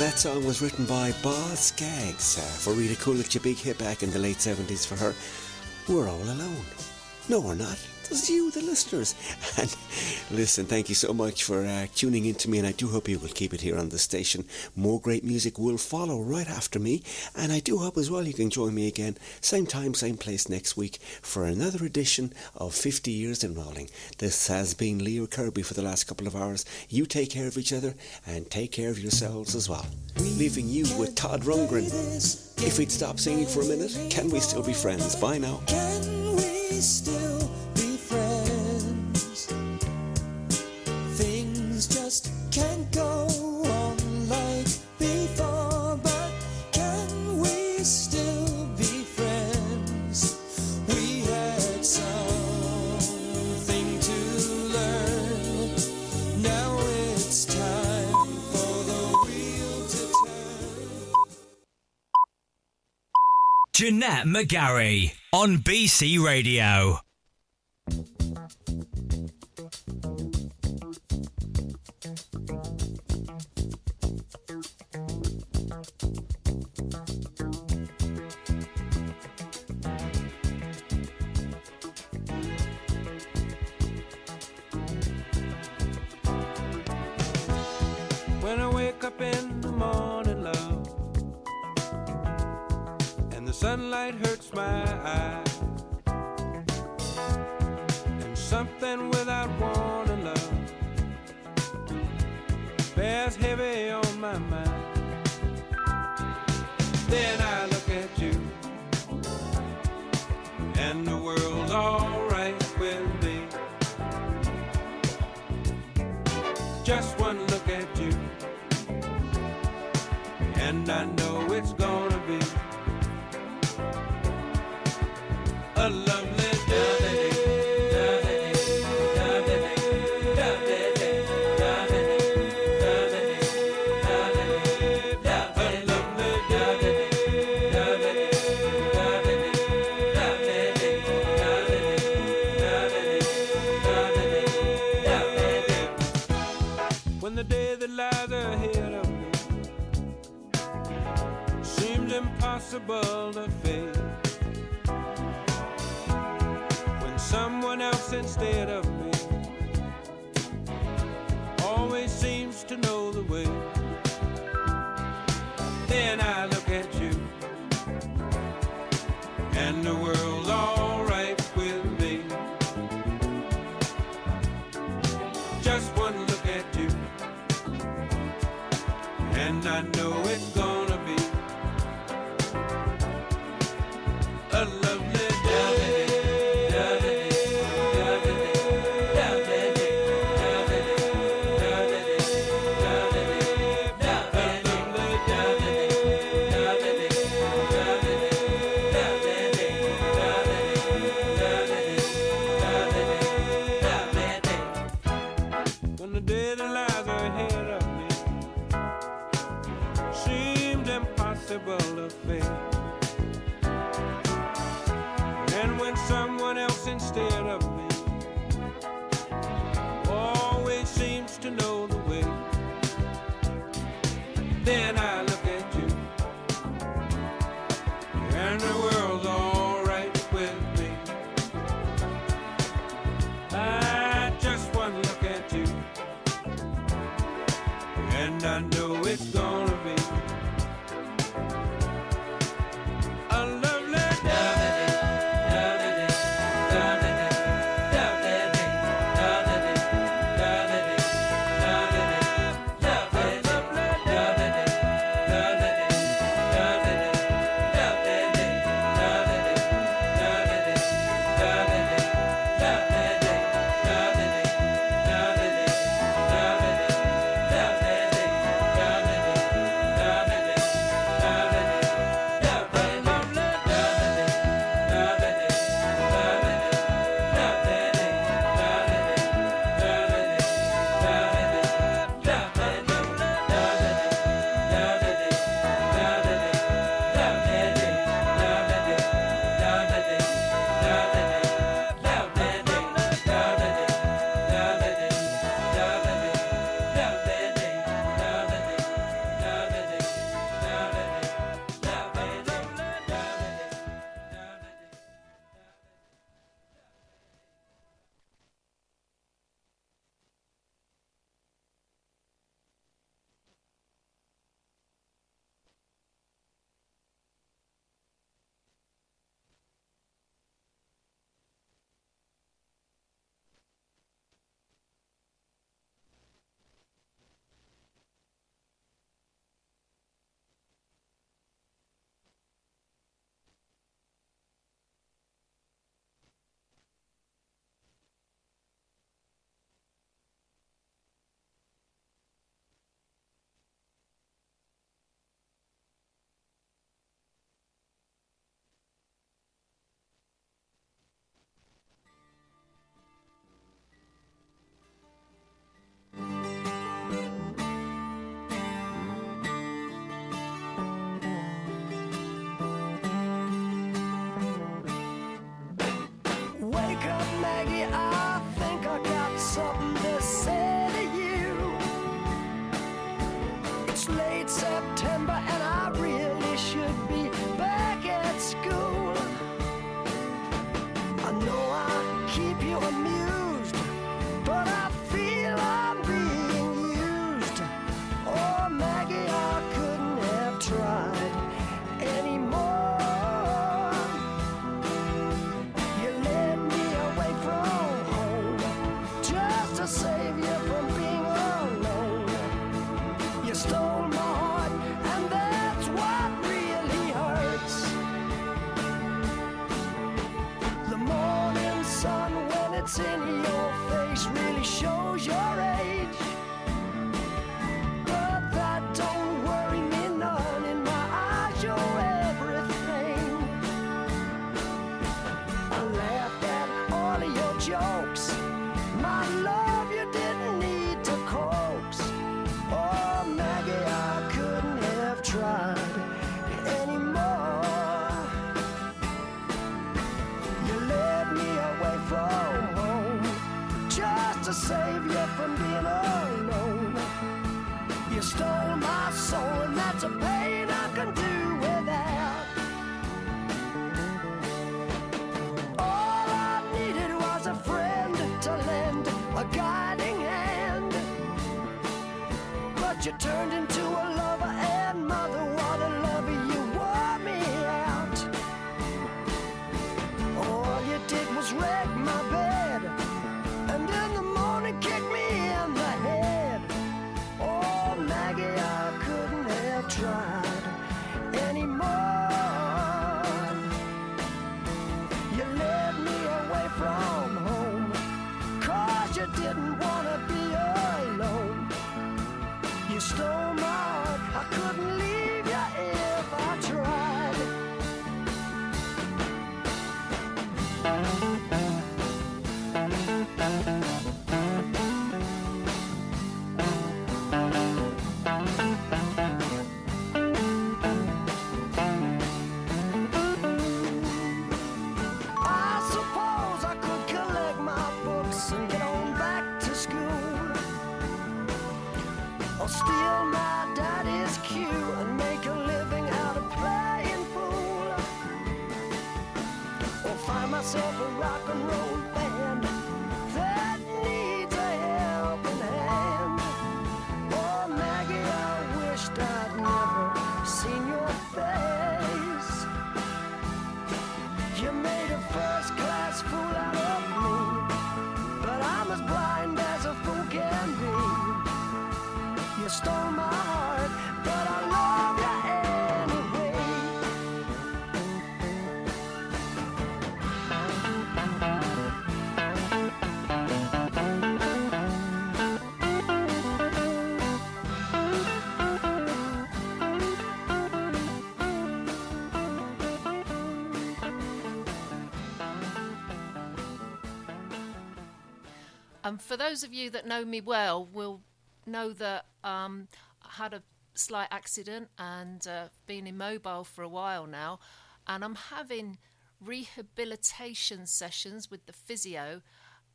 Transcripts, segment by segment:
that song was written by Boz Scaggs uh, for Rita Coolidge, a big hit back in the late 70s for her. We're all alone. No, we're not. You, the listeners. And listen, thank you so much for uh, tuning in to me, and I do hope you will keep it here on the station. More great music will follow right after me, and I do hope as well you can join me again, same time, same place next week for another edition of 50 Years in Rolling. This has been Leo Kirby for the last couple of hours. You take care of each other and take care of yourselves as well. Leaving you with Todd Rundgren. If we'd stop singing for a minute, can we still be friends? Bye now. Jeanette McGarry on BC Radio. And the suffer. Um, for those of you that know me well, will know that um, I had a slight accident and uh, been immobile for a while now, and I'm having rehabilitation sessions with the physio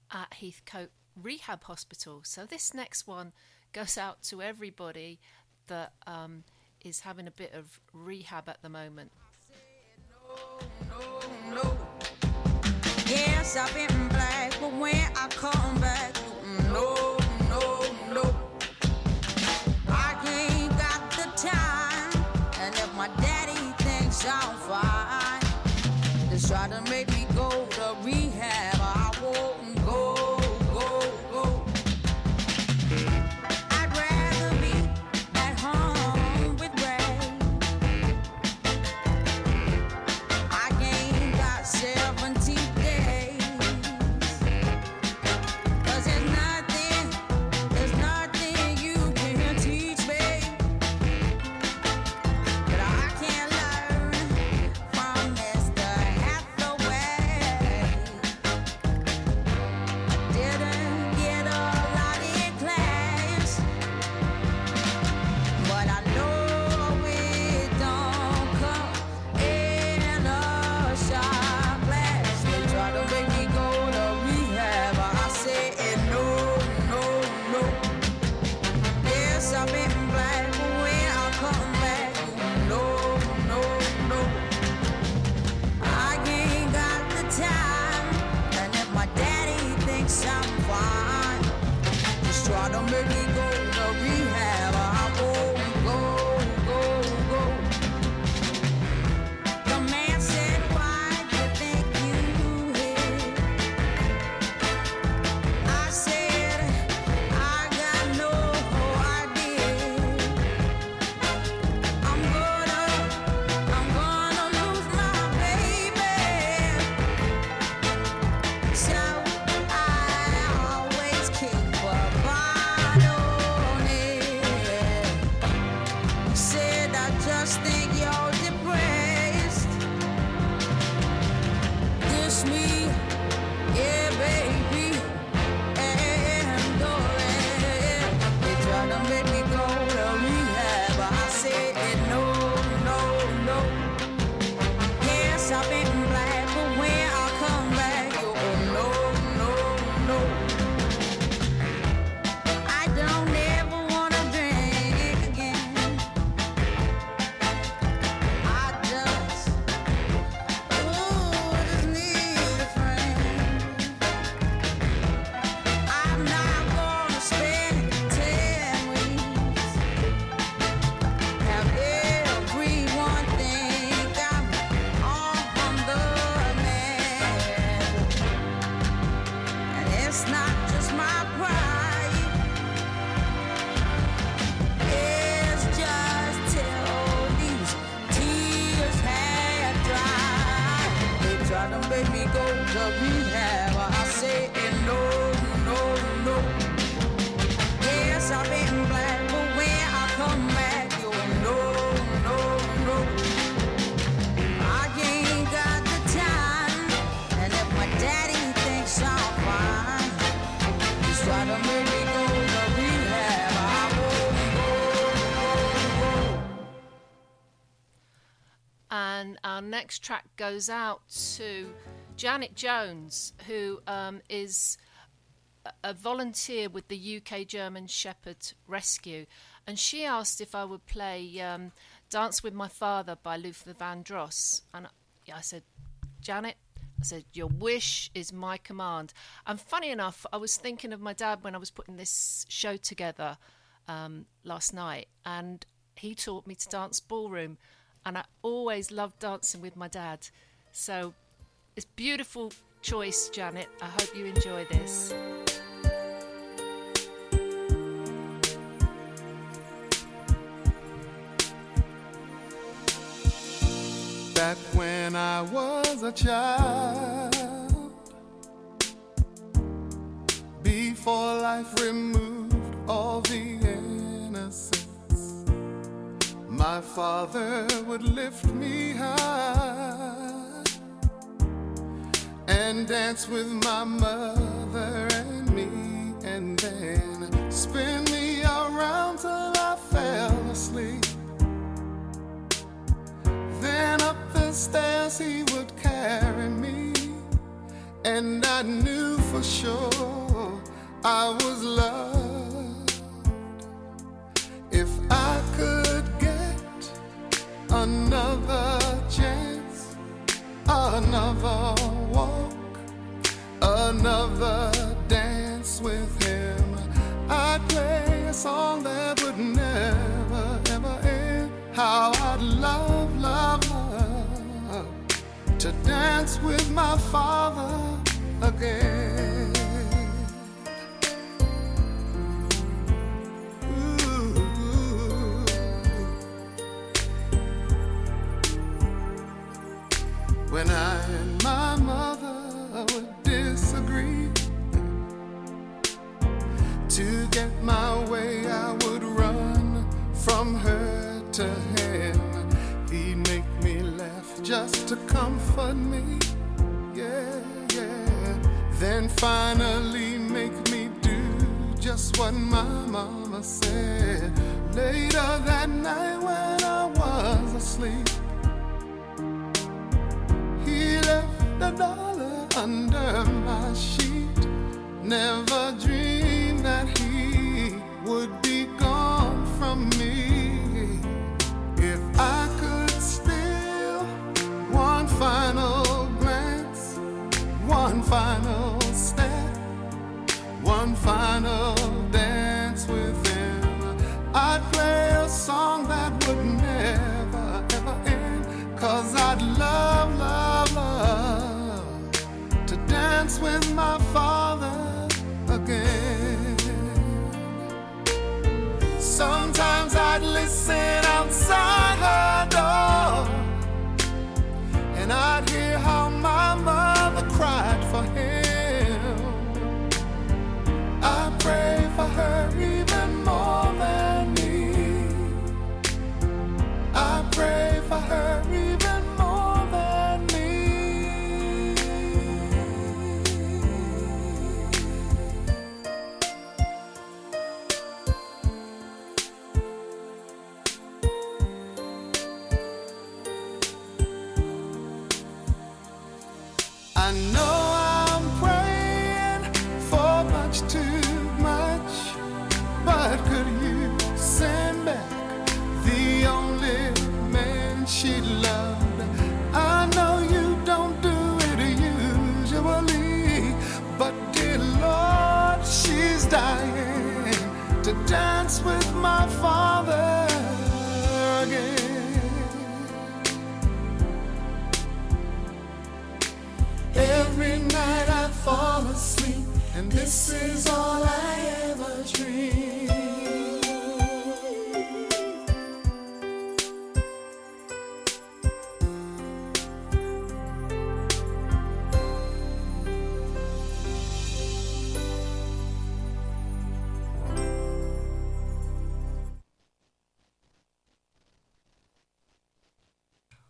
at Heathcote Rehab Hospital. So this next one goes out to everybody that um, is having a bit of rehab at the moment. No, no, no. Yes, I've been black, but when I come back, mm, no, no, no. I ain't got the time, and if my daddy thinks I'm fine, just try to make champagne. Just try to make me go to rehab. Track goes out to Janet Jones, who um, is a- volunteer with the UK German Shepherd Rescue, and she asked if I would play um, "Dance with My Father" by Luther Vandross, and I, I said, Janet. I said, Your wish is my command. And funny enough, I was thinking of my dad when I was putting this show together um, last night, and he taught me to dance ballroom, and I always loved dancing with my dad. So it's beautiful choice, Janet. I hope you enjoy this. Back when I was a child, before life removed all the my father would lift me high and dance with my mother and me, and then spin me around till I fell asleep. Then up the stairs he would carry me, and I knew for sure I was loved. If I could another chance, another walk, another dance with him, I'd play a song that would never, ever end. How I'd love, love, love to dance with my father again. When I and my mother would disagree, to get my way, I would run from her to him. He'd make me laugh just to comfort me, yeah, yeah. Then finally make me do just what my mama said. Later that night when I was asleep, a dollar under my sheet. Never dreamed that he would be gone from me. If I could steal one final glance, one final step, one final dance with my father again. Sometimes I'd listen outside her door, and I'd hear how my mother cried for him. I pray this is all I ever.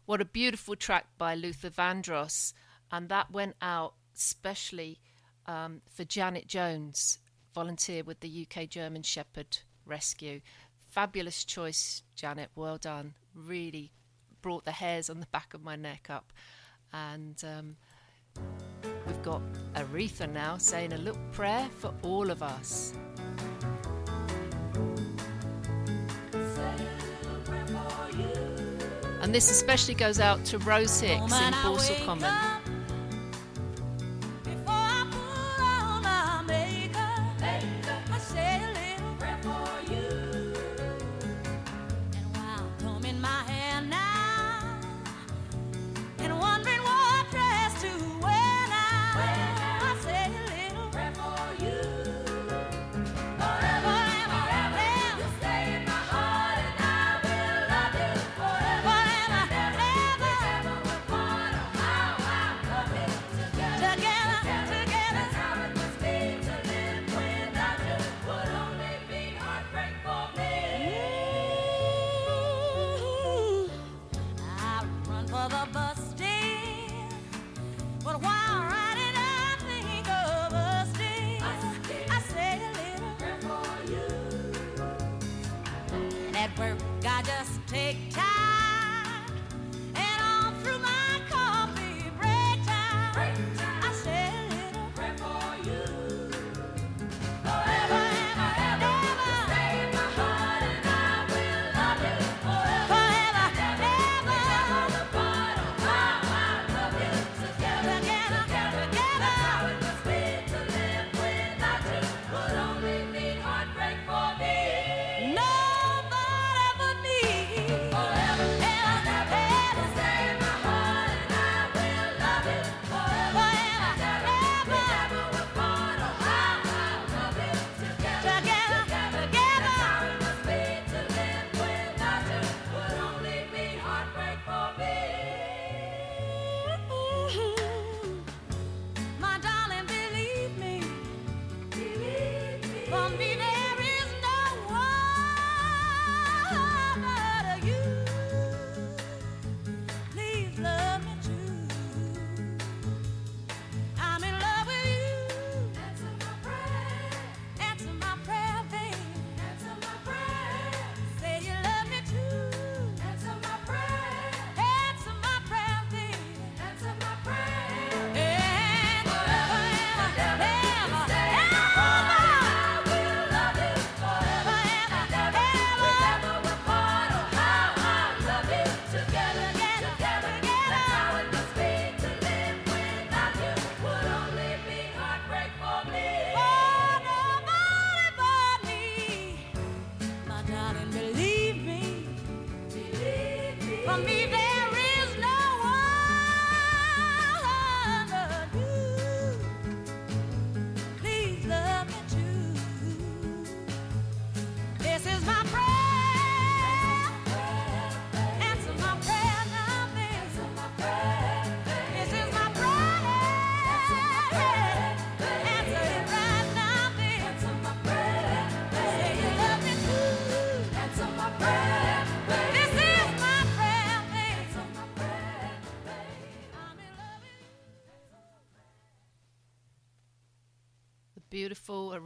What a beautiful track by Luther Vandross, and that went out specially um, for Janet Jones, volunteer with the UK German Shepherd Rescue. Fabulous choice, Janet. Well done. Really brought the hairs on the back of my neck up. And um, we've got Aretha now saying a little prayer for all of us. And this especially goes out to Rose Hicks in Borsal Common.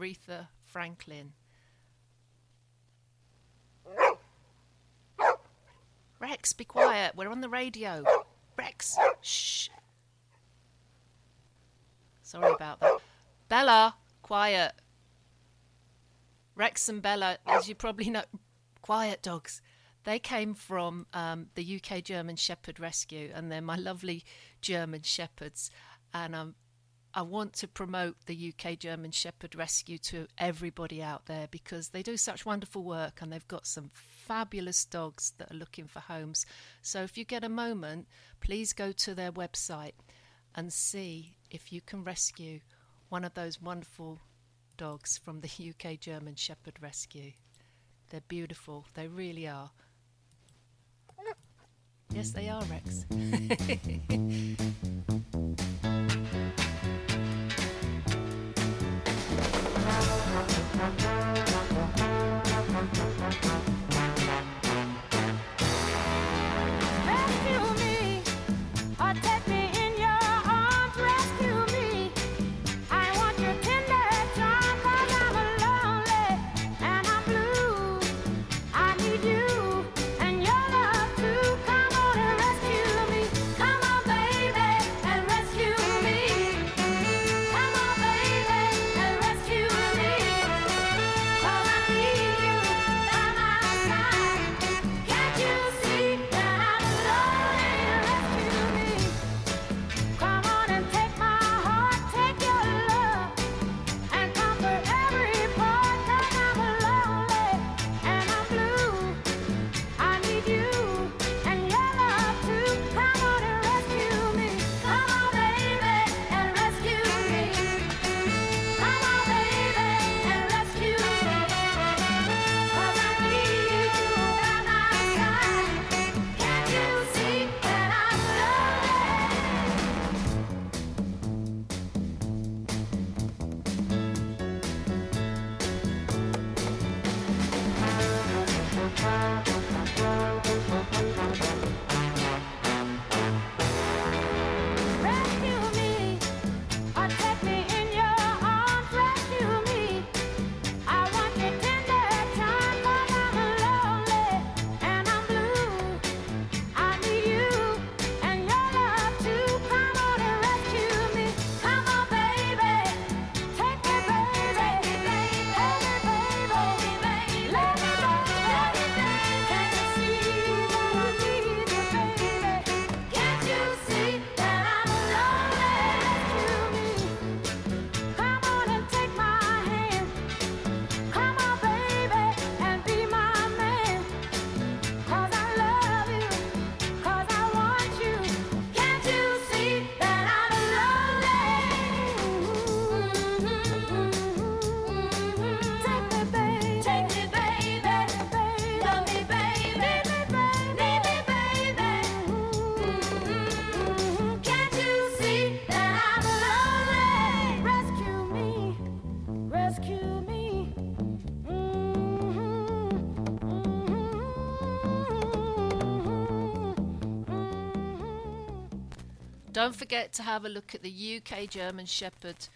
Aretha Franklin. Rex, be quiet. We're on the radio. Rex, shh. Sorry about that. Bella, quiet. Rex and Bella, as you probably know, quiet dogs. They came from um, the UK German Shepherd Rescue, and they're my lovely German Shepherds. And I'm I want to promote the UK German Shepherd Rescue to everybody out there because they do such wonderful work and they've got some fabulous dogs that are looking for homes. So if you get a moment, please go to their website and see if you can rescue one of those wonderful dogs from the UK German Shepherd Rescue. They're beautiful, they really are. Yes, they are, Rex. Thank you. Don't forget to have a look at the UK German Shepherd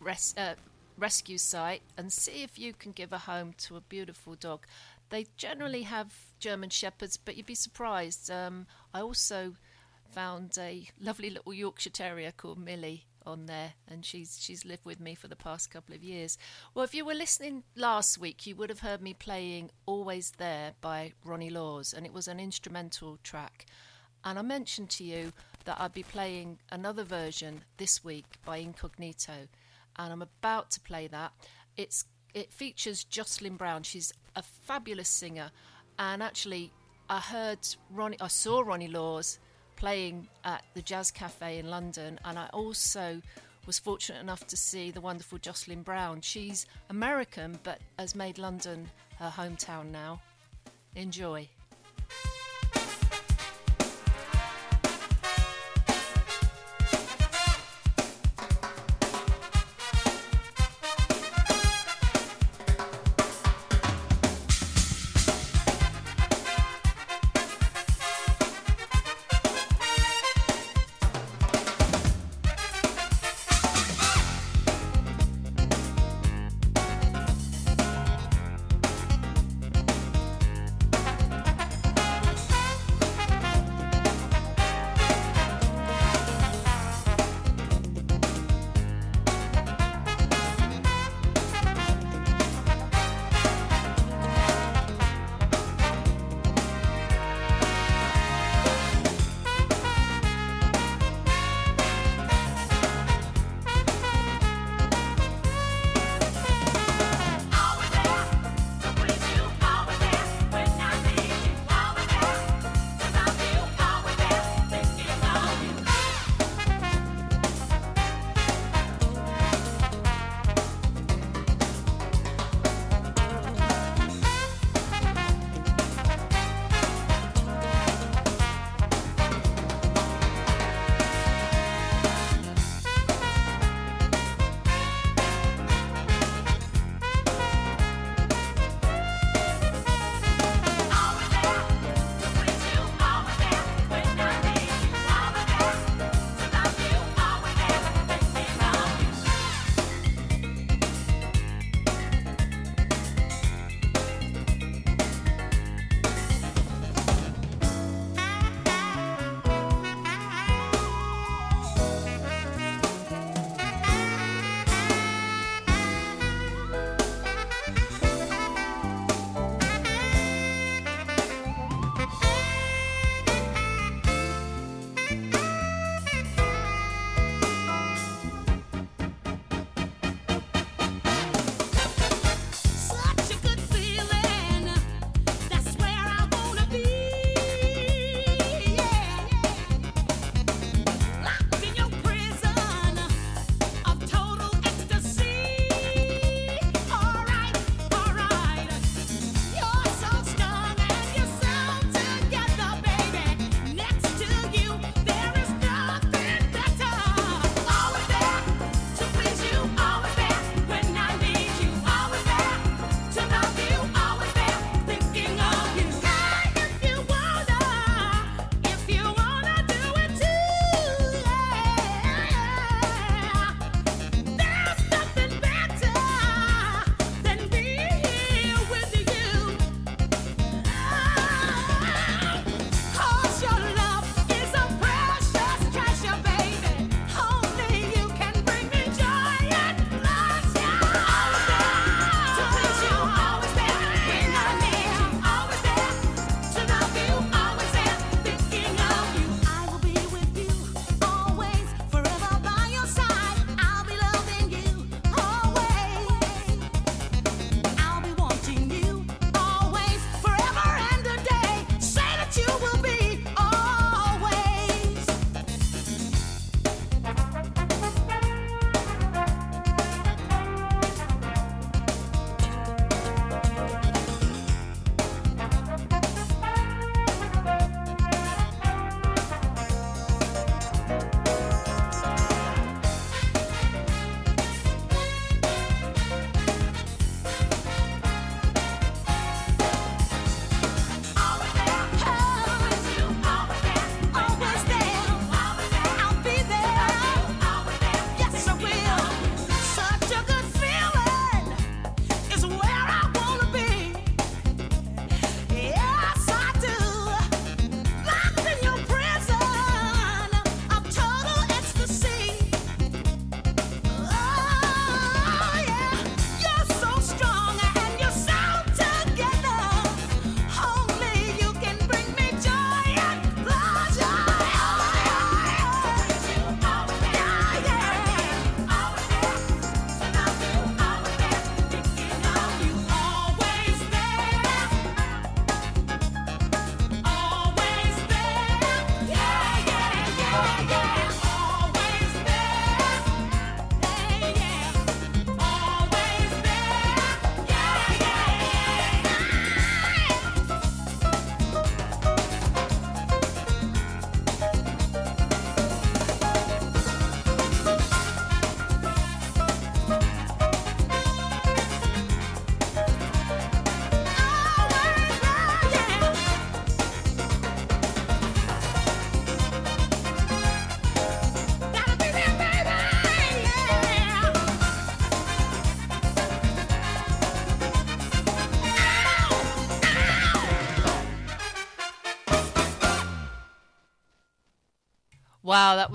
res- uh, rescue site and see if you can give a home to a beautiful dog. They generally have German Shepherds, but you'd be surprised. Um, I also found a lovely little Yorkshire Terrier called Millie on there, and she's she's lived with me for the past couple of years. Well, if you were listening last week, you would have heard me playing "Always There" by Ronnie Laws, and it was an instrumental track. And I mentioned to you that I'd be playing another version this week by Incognito, and I'm about to play that. It's it features Jocelyn Brown. She's a fabulous singer, and actually, I heard Ronnie, I saw Ronnie Laws playing at the Jazz Cafe in London, and I also was fortunate enough to see the wonderful Jocelyn Brown. She's American, but has made London her hometown now. Enjoy.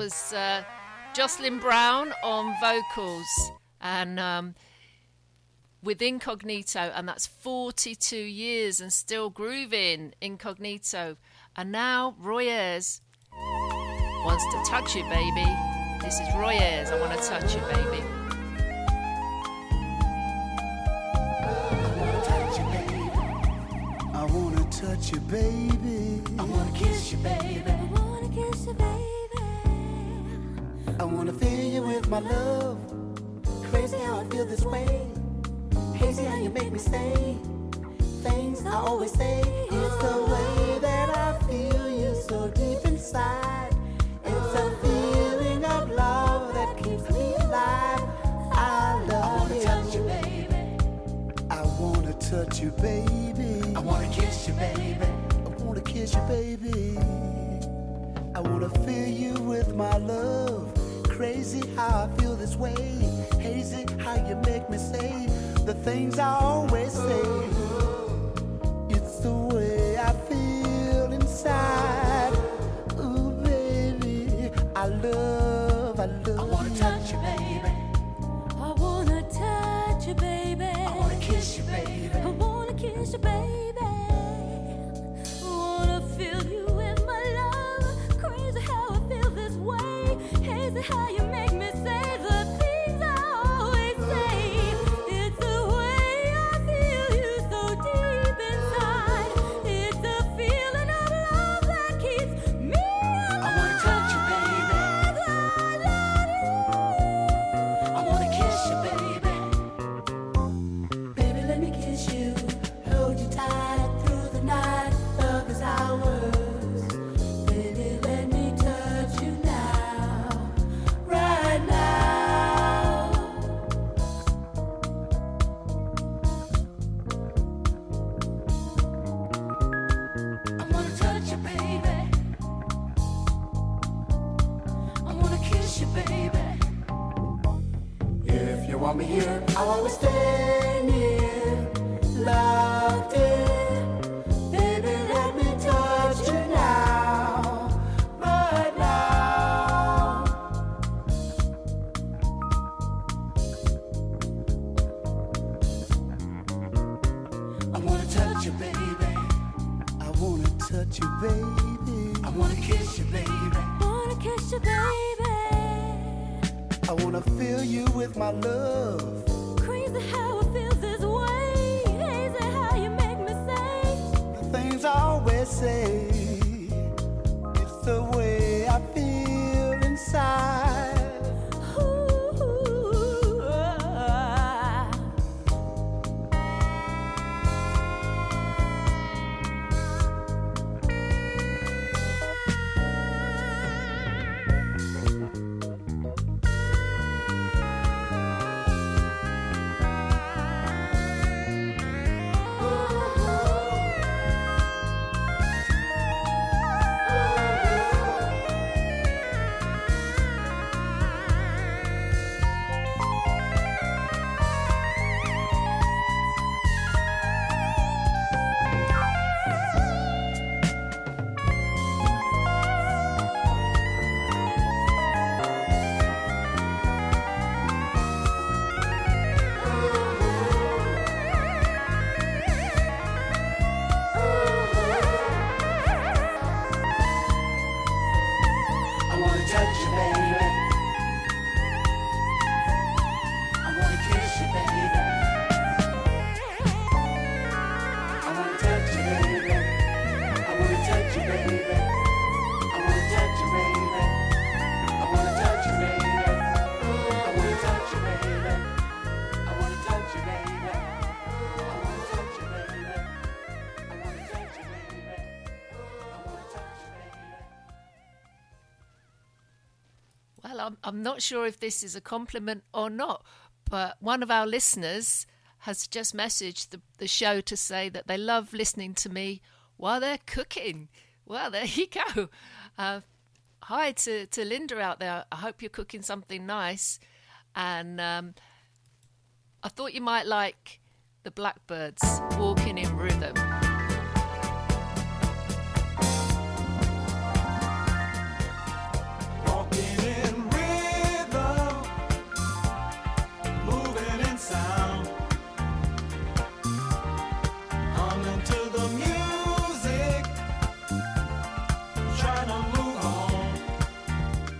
Was uh, Jocelyn Brown on vocals and um, with Incognito, and that's 42 years and still grooving Incognito. And now Roy Ayers wants to touch you, baby. This is Roy Ayers. I want to touch you, baby. I wanna touch you, baby. I wanna kiss you, baby. I wanna kiss you, baby. I wanna fill you with my love. Crazy how I feel this way. Hazy how you make me say things I always say. It's the way that I feel you so deep inside. It's a feeling of love that keeps me alive. I love I you. Touch you, baby. I wanna touch you, baby. I wanna kiss you, baby. I wanna kiss you, baby. I wanna fill you with my love. Crazy how I feel this way. Hazy how you make me say the things I always say. It's the way I feel inside. Ooh, baby, I love, I love. I wanna touch you, baby. I wanna touch you, baby. I wanna kiss you, baby. I wanna kiss you, baby. How you make me you, baby. If you want me here, I'll always stay near. I wanna fill you with my love. Crazy how I feel this way. Hazy how you make me say. The things I always say. I'm, not sure if this is a compliment or not, but one of our listeners has just messaged the, the show to say that they love listening to me while they're cooking. Well, there you go. Uh, hi to, to Linda out there. I hope you're cooking something nice. And um, I thought you might like the Blackbyrds walking in rhythm.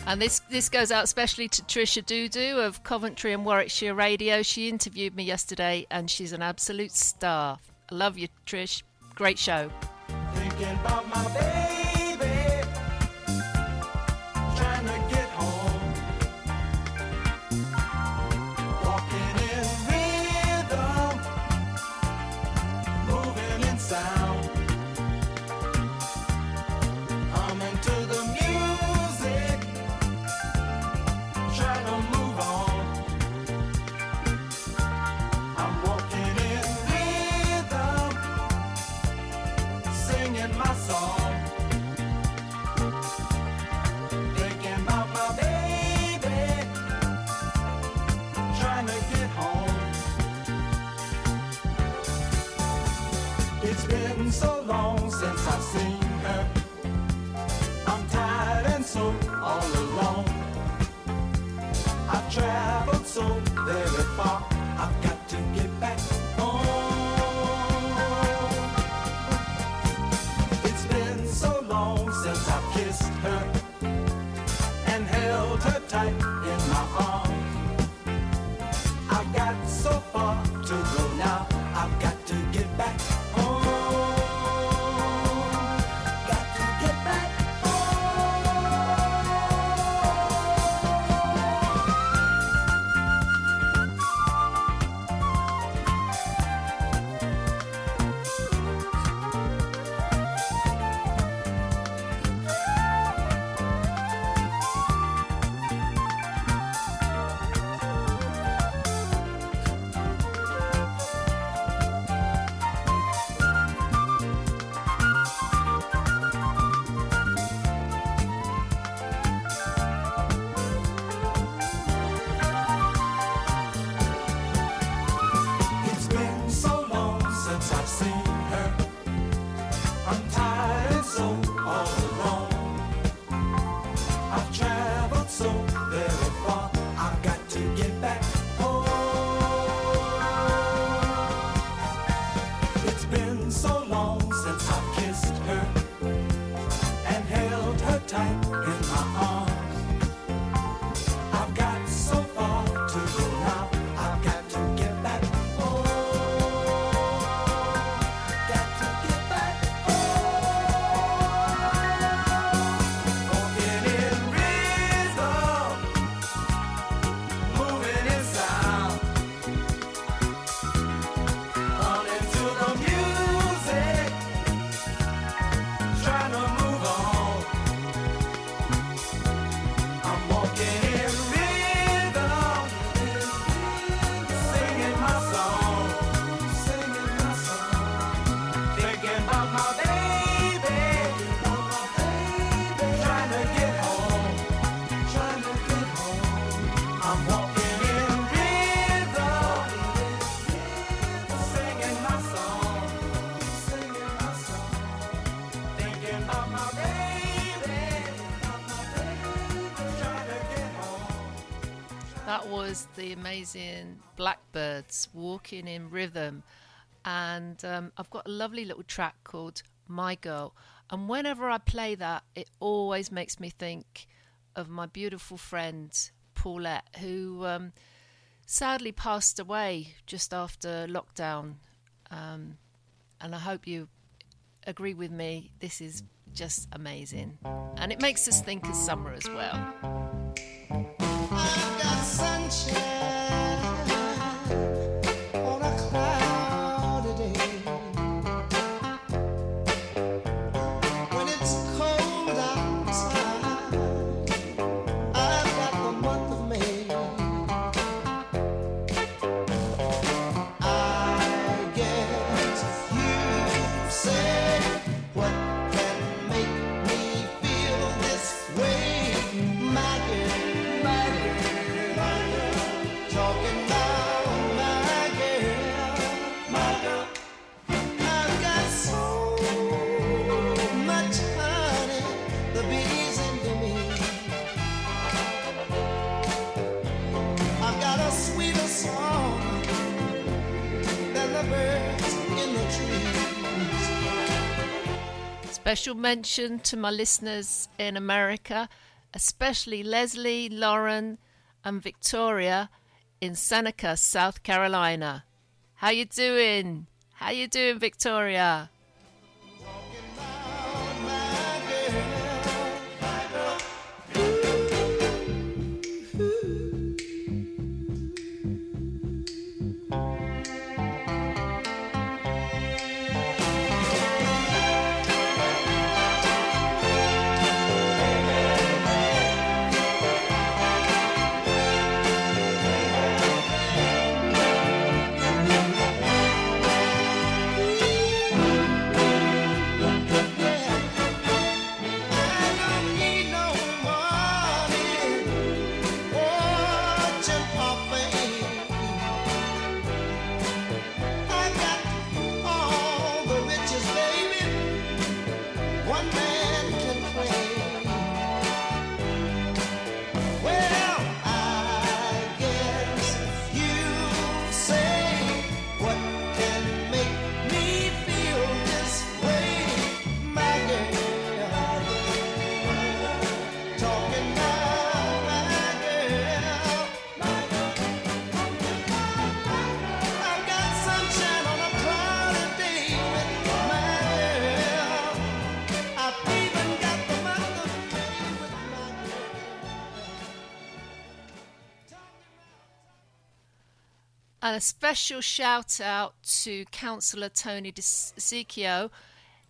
And this, this goes out especially to Tricia Doodoo of Coventry and Warwickshire Radio. She interviewed me yesterday and she's an absolute star. I love you, Trish. Great show. It's been so long since I've seen her. I'm tired and so all alone. I've traveled so very far. the amazing Blackbyrds walking in rhythm. And um, I've got a lovely little track called My Girl. And whenever I play that, it always makes me think of my beautiful friend Paulette, who um, sadly passed away just after lockdown. Um, and I hope you agree with me. This is just amazing. And it makes us think of summer as well change. Special mention to my listeners in America, especially Leslie, Lauren, and Victoria in Seneca, South Carolina. How you doing? How you doing, Victoria? And a special shout out to Councillor Tony DeSecchio.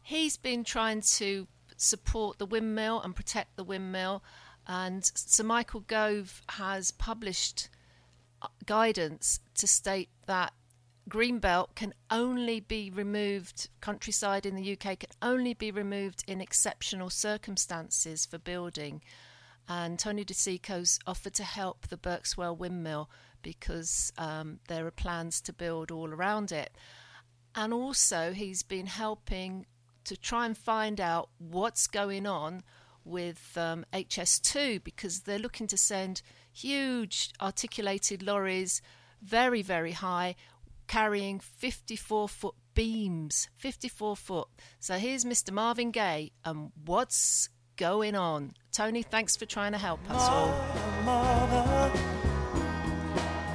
He's been trying to support the windmill and protect the windmill. And Sir Michael Gove has published uh, guidance to state that greenbelt can only be removed, countryside in the UK can only be removed in exceptional circumstances for building. And Tony DeSecco's offered to help the Berkswell windmill because um, there are plans to build all around it. And also, he's been helping to try and find out what's going on with um, HS2 because they're looking to send huge articulated lorries, very, very high, carrying 54 foot beams. 54 foot. So here's Mr. Marvin Gaye and what's going on. Tony, thanks for trying to help us all.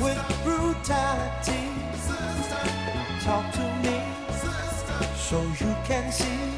with brutality. Talk to me so you can see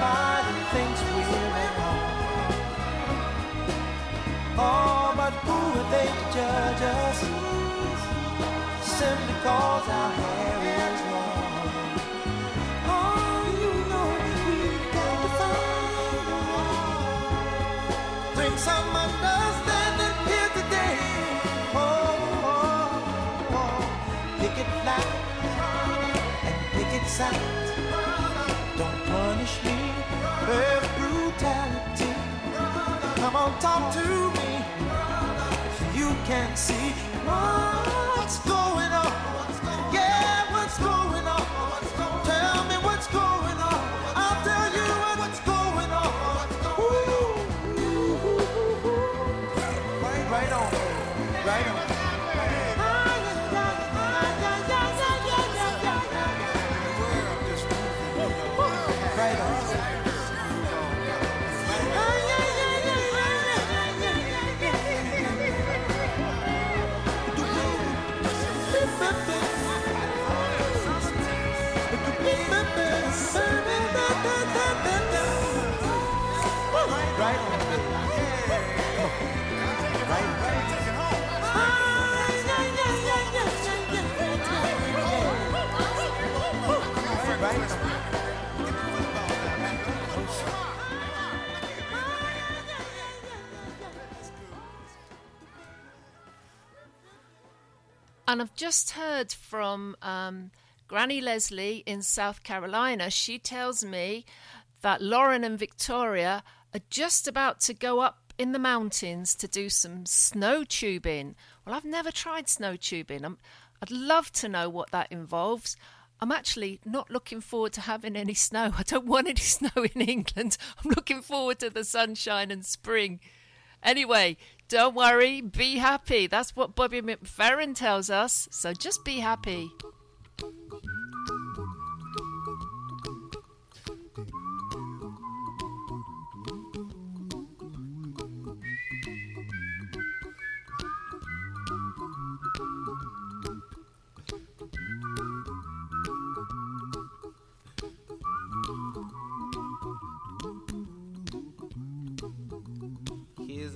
everybody thinks we're at home. Oh, but who are they to judge us? Simply cause our hair is long. Oh, you know we've got to find a way. Bring some understanding here today. Oh, oh, oh. picket line and picket signs. Don't punish me brutality. Come on, talk to me. so You can't see what's going on. Yeah, what's going on? Tell me what's going on. I'll tell you what's going on. Ooh. Right on, right on. And I've just heard from um, Granny Leslie in South Carolina. She tells me that Lauren and Victoria are just about to go up in the mountains to do some snow tubing. Well, I've never tried snow tubing. I'm, I'd love to know what that involves. I'm actually not looking forward to having any snow. I don't want any snow in England. I'm looking forward to the sunshine and spring. Anyway, don't worry, be happy. That's what Bobby McFerrin tells us. So just be happy.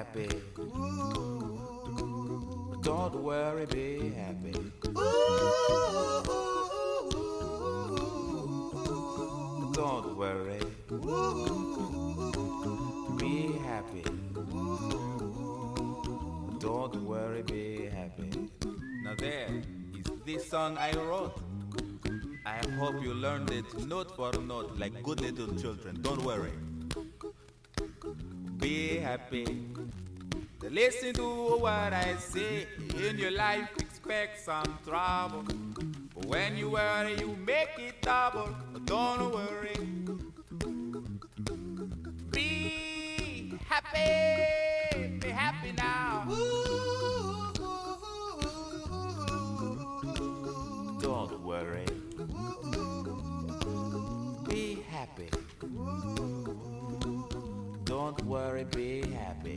Happy. Don't worry, be happy. Don't worry. Be happy. Don't worry, be happy. Now there is this song I wrote. I hope you learned it note for note like good little children. Don't worry. Be happy. Listen to what I say. In your life, expect some trouble. But When you worry, you make it double. Don't worry. Be happy. Be happy now. Don't worry. Be happy. Don't worry, be happy.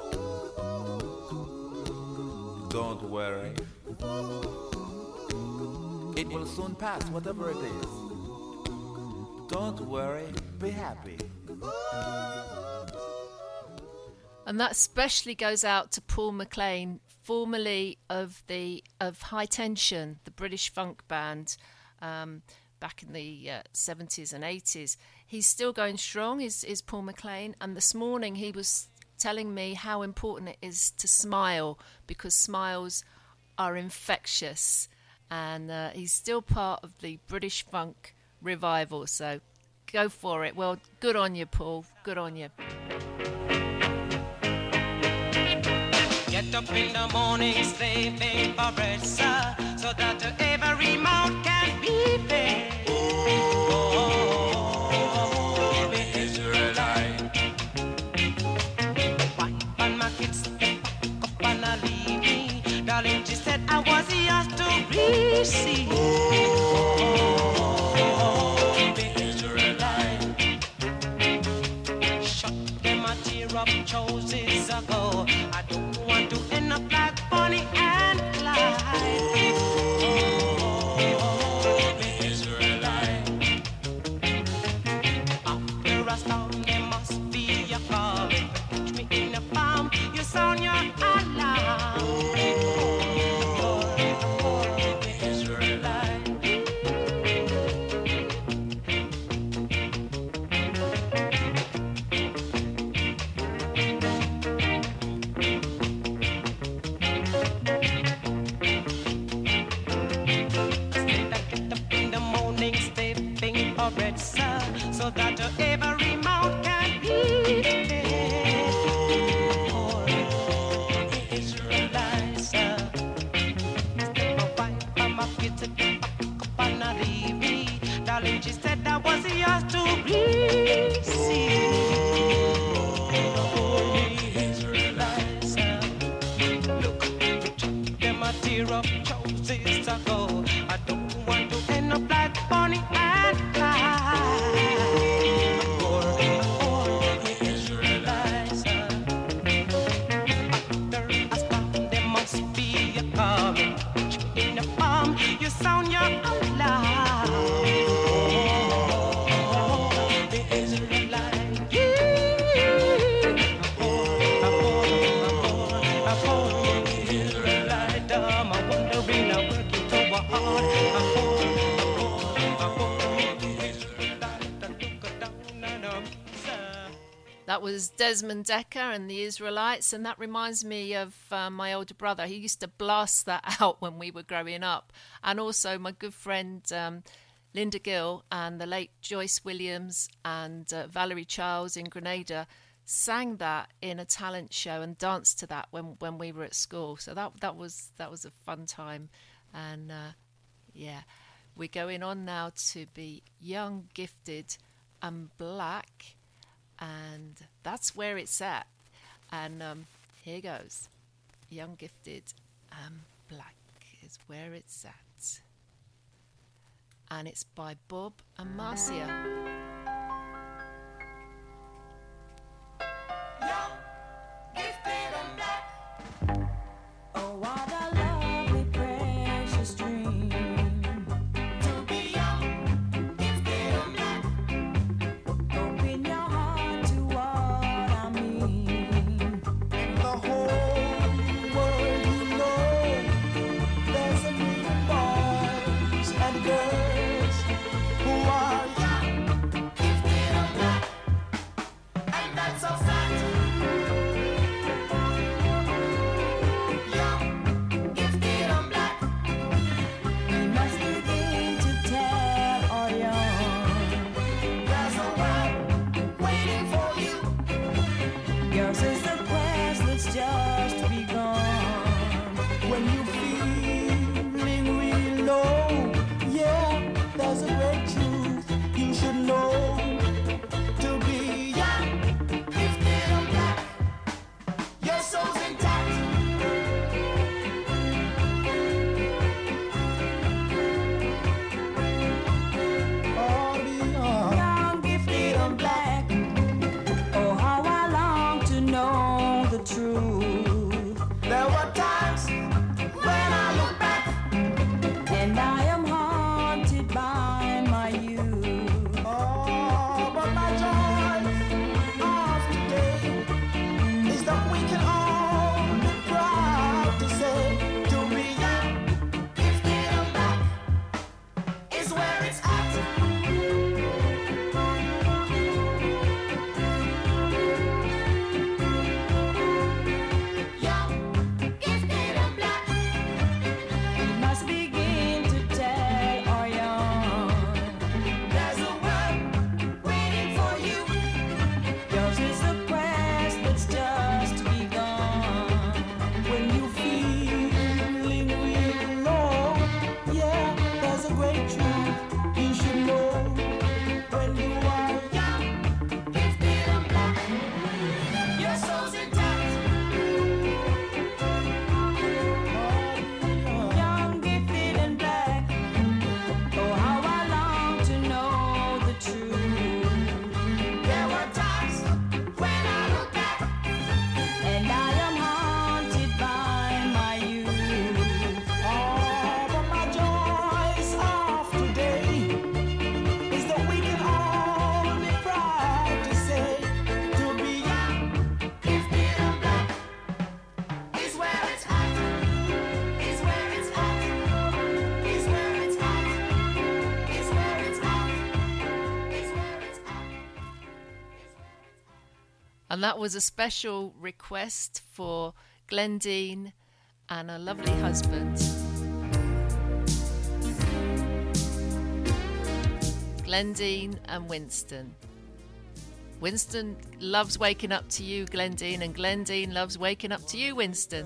Don't worry. It will soon pass, whatever it is. Don't worry, be happy. And that especially goes out to Paul McLean, formerly of the of Hi-Tension, the British funk band, um, back in the uh, seventies and eighties. He's still going strong. Is is Paul McLean? And this morning he was telling me how important it is to smile because smiles are infectious, and uh, he's still part of the British funk revival. So go for it. Well, good on you, Paul. Good on you. Get up in the morning, for bread, sir, so that every mouth said I was Desmond Dekker and the Israelites, and that reminds me of uh, my older brother. He used to blast that out when we were growing up, and also my good friend um, Linda Gill and the late Joyce Williams and uh, Valerie Charles in Grenada sang that in a talent show and danced to that when when we were at school. So that that was that was a fun time, and uh, yeah, we're going on now to be young, gifted, and black and that's where it's at. And um, here goes Young, Gifted, and Black is where it's at. And it's by Bob and Marcia. Oh, what a And that was a special request for Glendine and her lovely husband. Glendine and Winston. Winston loves waking up to you, Glendine, and Glendine loves waking up to you, Winston.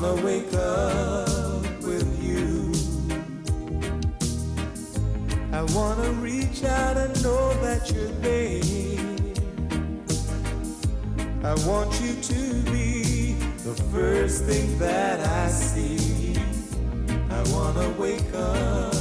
Wanna wake up with you. I wanna reach out and know that you're there. I want you to be the first thing that I see. I wanna wake up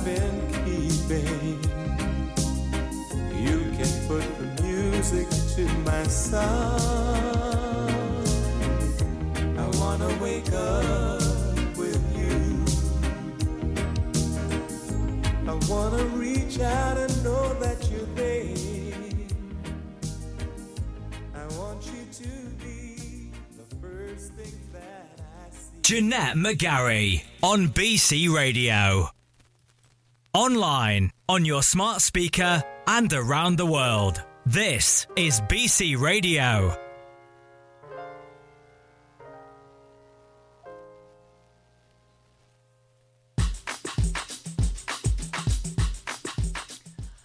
I've been keeping. You can put the music to my song. I wanna wake up with you. I wanna reach out and know that you're there. I want you to be the first thing that I see. Jeanette McGarry on BC Radio. Online, on your smart speaker, and around the world. This is BC Radio.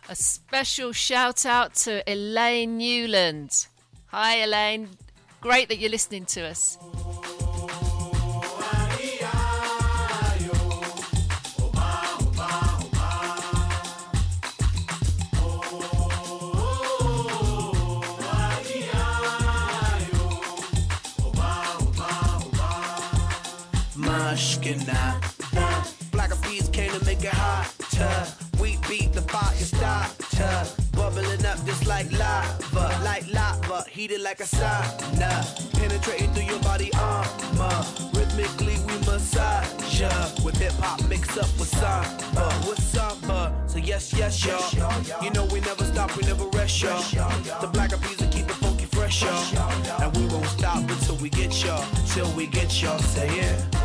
A special shout out to Elaine Newland. Hi, Elaine. Great that you're listening to us. Mushkina. Black Eyed Peas came to make it hotter. We beat the fire starter. Bubbling up just like lava. Like lava, heated like a sauna. Penetrating through your body armor. Rhythmically we massage ya. With hip hop mixed up with samba. With samba. So yes, yes, y'all. You know we never stop, we never rest, y'all. The Black Eyed Peas will keep it funky fresh, y'all. And we won't stop until we get y'all. Till we get y'all. Say it. Peter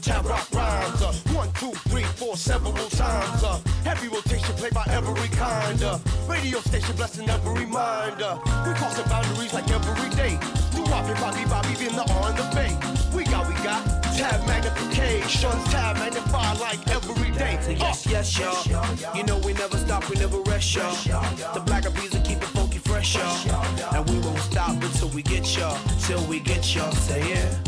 peppers, but rock rhymes. Uh, one, two, three, four, several times. Uh, heavy rotation played by every kind. Uh, radio station blessing every mind. Uh, we crossing boundaries like every day. Do Bobby, Bobby, Bobby, in the on the bay. We got, we got tab magnification, tab magnify like every day. So yes, yes, y'all. You know we never stop, we never rest, y'all. The black bees will keep it funky fresh, y'all. And we won't stop until we get y'all. Till we get y'all. Say it.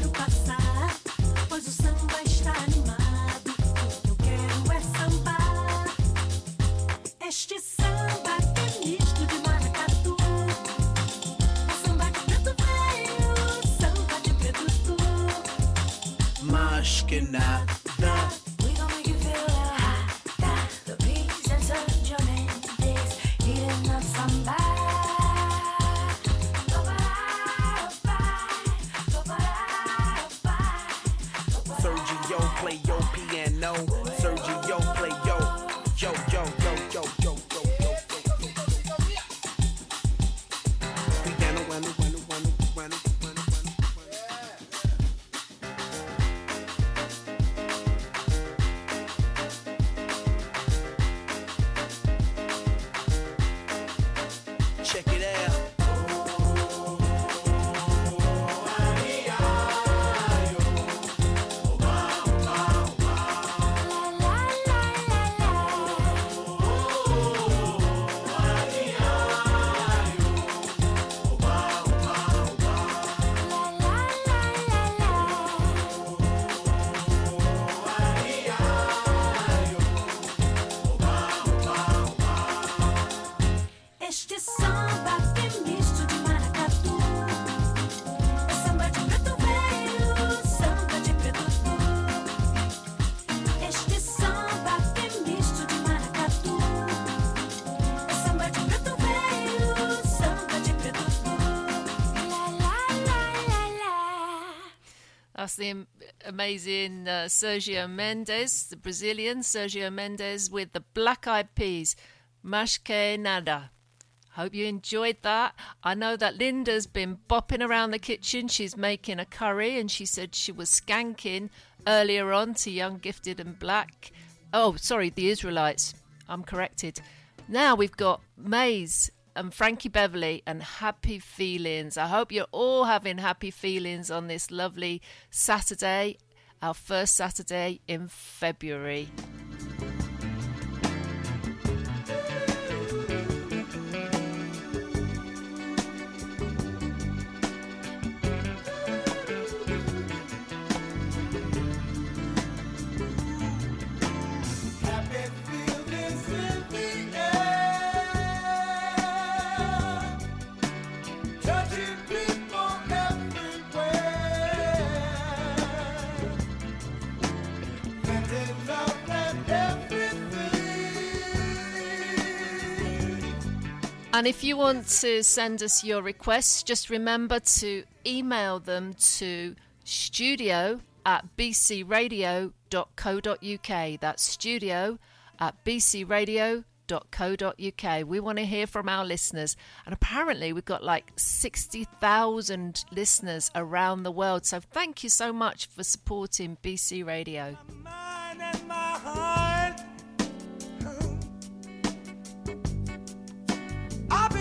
Mas the amazing uh, Sergio Mendes, the Brazilian Sergio Mendes with the Black Eyed Peas, Mas que nada. Hope you enjoyed that. I know that Linda's been bopping around the kitchen. She's making a curry and she said she was skanking earlier on to Young, Gifted and Black. Oh, sorry, the Israelites. I'm corrected. Now we've got Maze and Frankie Beverly and Happy Feelings. I hope you're all having happy feelings on this lovely Saturday, our first Saturday in February. And if you want to send us your requests, just remember to email them to studio at bcradio.co.uk. That's studio at bcradio.co.uk. We want to hear from our listeners. And apparently, we've got like 60,000 listeners around the world. So thank you so much for supporting BC Radio. my heart. I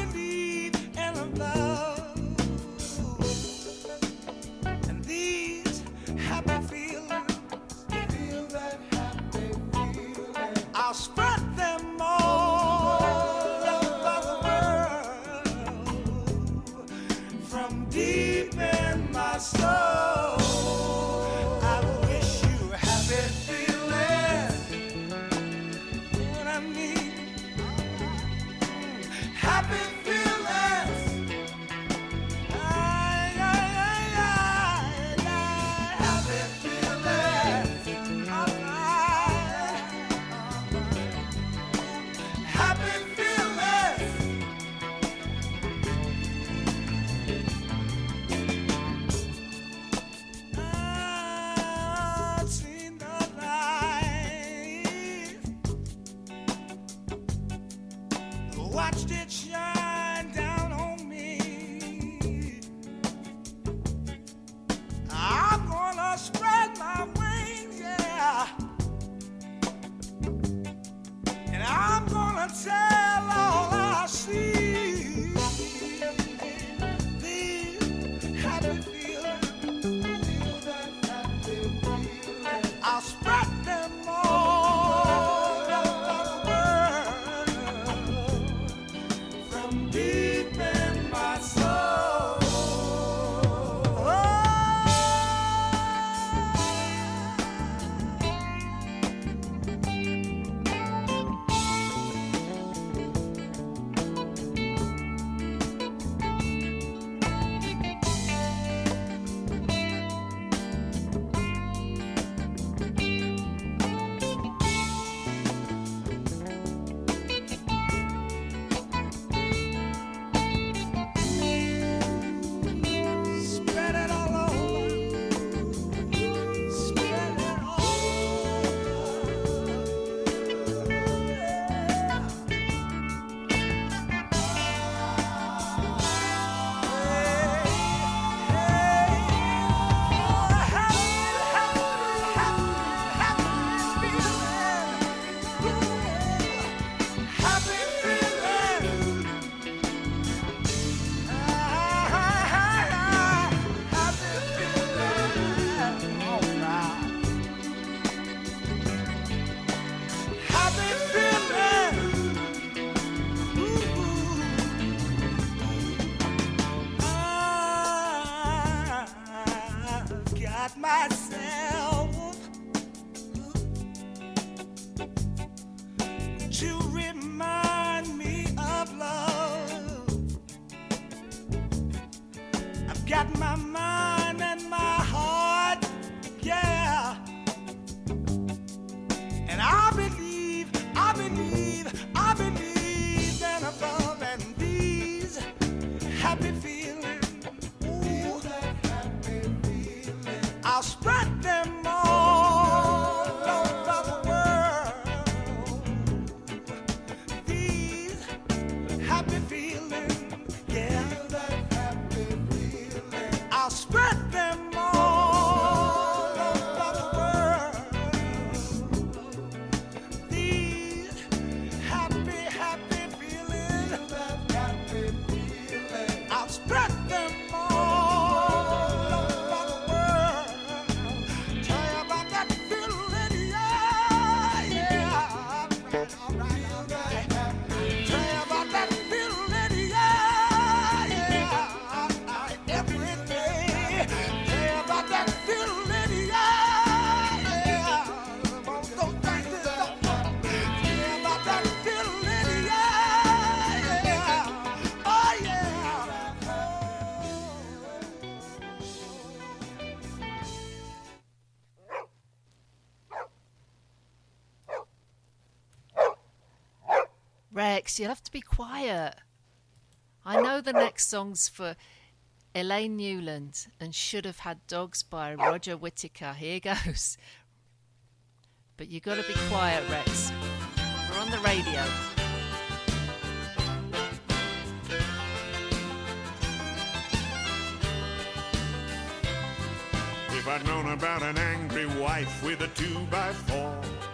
You'll have to be quiet. I know the next song's for Elaine Newland and Should Have Had Dogs by Roger Whittaker. Here goes. But you've got to be quiet, Rex. We're on the radio. If I'd known about an angry wife with a two by four.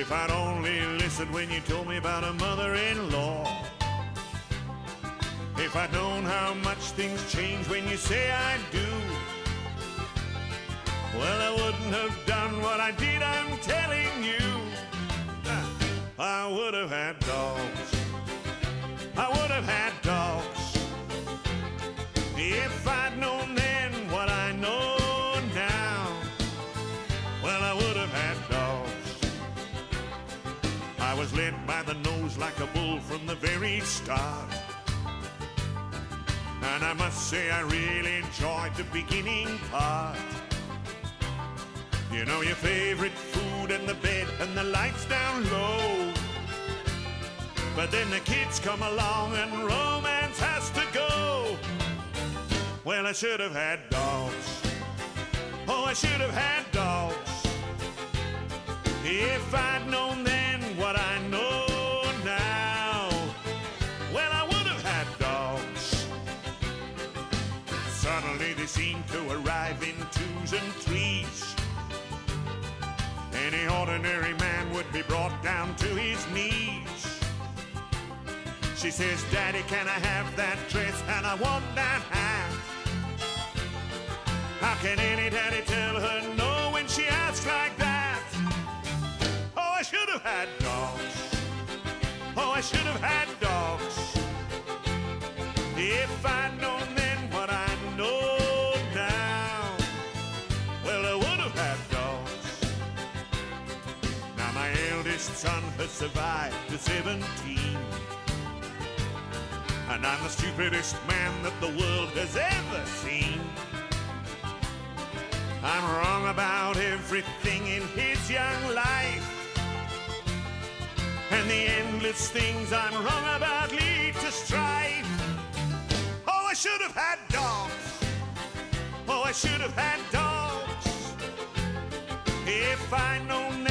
If I'd only listened when you told me about a mother in law. If I'd known how much things change when you say I do. Well, I wouldn't have done what I did, I'm telling you. I would have had dogs. I would have had dogs. If I'd known bull from the very start. And I must say I really enjoyed the beginning part. You know your favorite food and the bed and the lights down low. But then the kids come along and romance has to go. Well, I should have had dogs. Oh, I should have had dogs. If I'd known then what I know ordinary man would be brought down to his knees. She says, Daddy, can I have that dress? And I want that hat. How can any daddy tell her no when she asks like that? Oh, I should have had dogs. Oh, I should have had dogs. If I'd known son has survived to 17. And I'm the stupidest man that the world has ever seen. I'm wrong about everything in his young life. And the endless things I'm wrong about lead to strife. Oh, I should have had dogs. Oh, I should have had dogs. If I'd known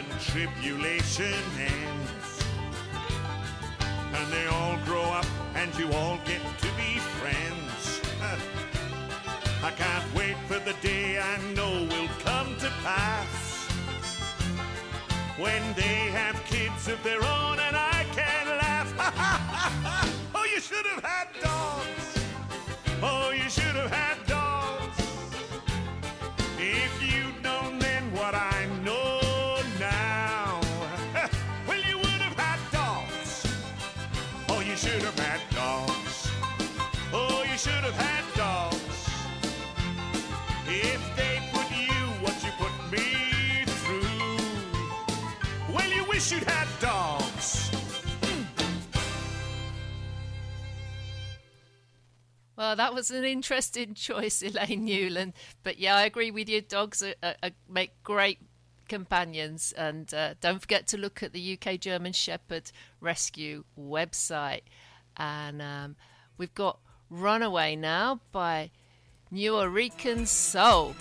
and tribulation ends. And they all grow up and you all get to be friends. I can't wait for the day I know will come to pass. When they have kids of their own and I can laugh. oh, you should have had dogs. Oh, you should have had dogs. If that was an interesting choice, Elaine Newland. But yeah, I agree with you. Dogs are, are, make great companions. And uh, don't forget to look at the UK German Shepherd Rescue website. And um, we've got Runaway now by New Nuyorican Soul.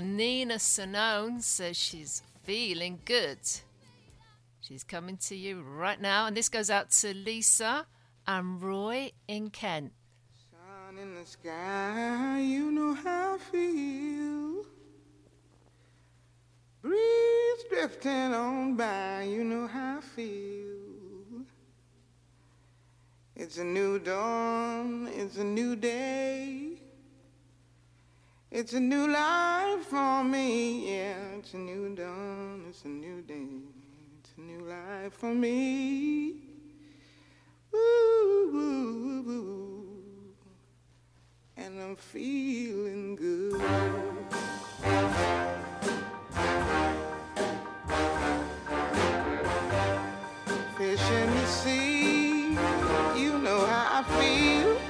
Nina Simone says she's feeling good. She's coming to you right now, and this goes out to Lisa and Roy in Kent. Sun in the sky, you know how I feel. Breeze drifting on by, you know how I feel. It's a new dawn, it's a new day. It's a new life for me, yeah. It's a new dawn, it's a new day. It's a new life for me. Ooh, ooh, ooh. And I'm feeling good. Fish in the sea, you know how I feel.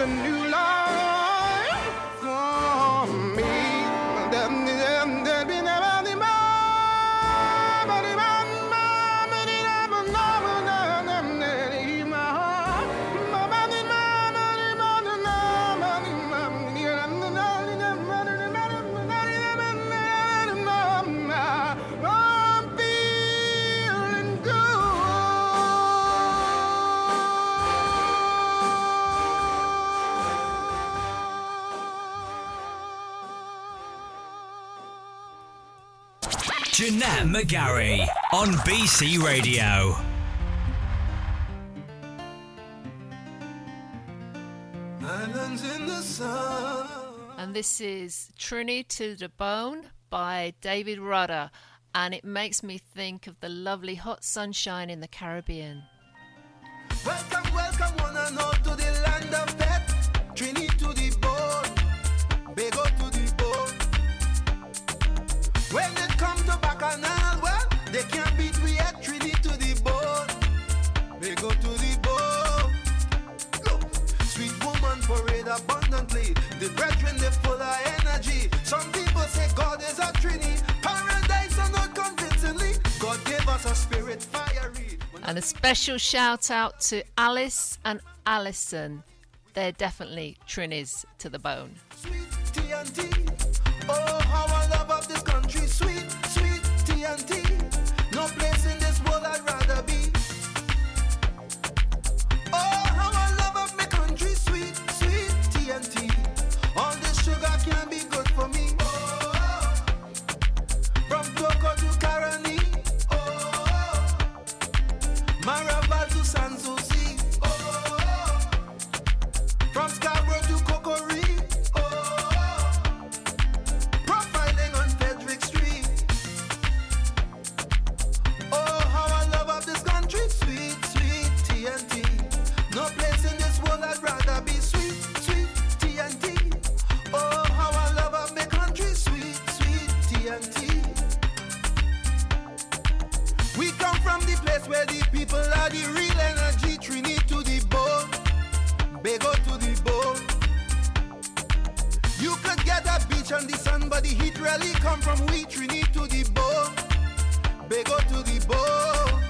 a new McGarry on BC Radio. Islands in the sun. And this is Trini to the Bone by David Rudder. And it makes me think of the lovely hot sunshine in the Caribbean. Welcome, welcome one and all to the land of death. Trini abundantly. The brethren they full of energy. Some people say God is a Trini, paradise or not convincingly. God gave us a spirit fiery. And a special shout out to Alice and Alison. They're definitely Trinis to the bone. TNT. Oh, how I love of this country, sweet, sweet TNT. Beach on the sun, but the heat really come from we Trini to the bone, Bego to the bone.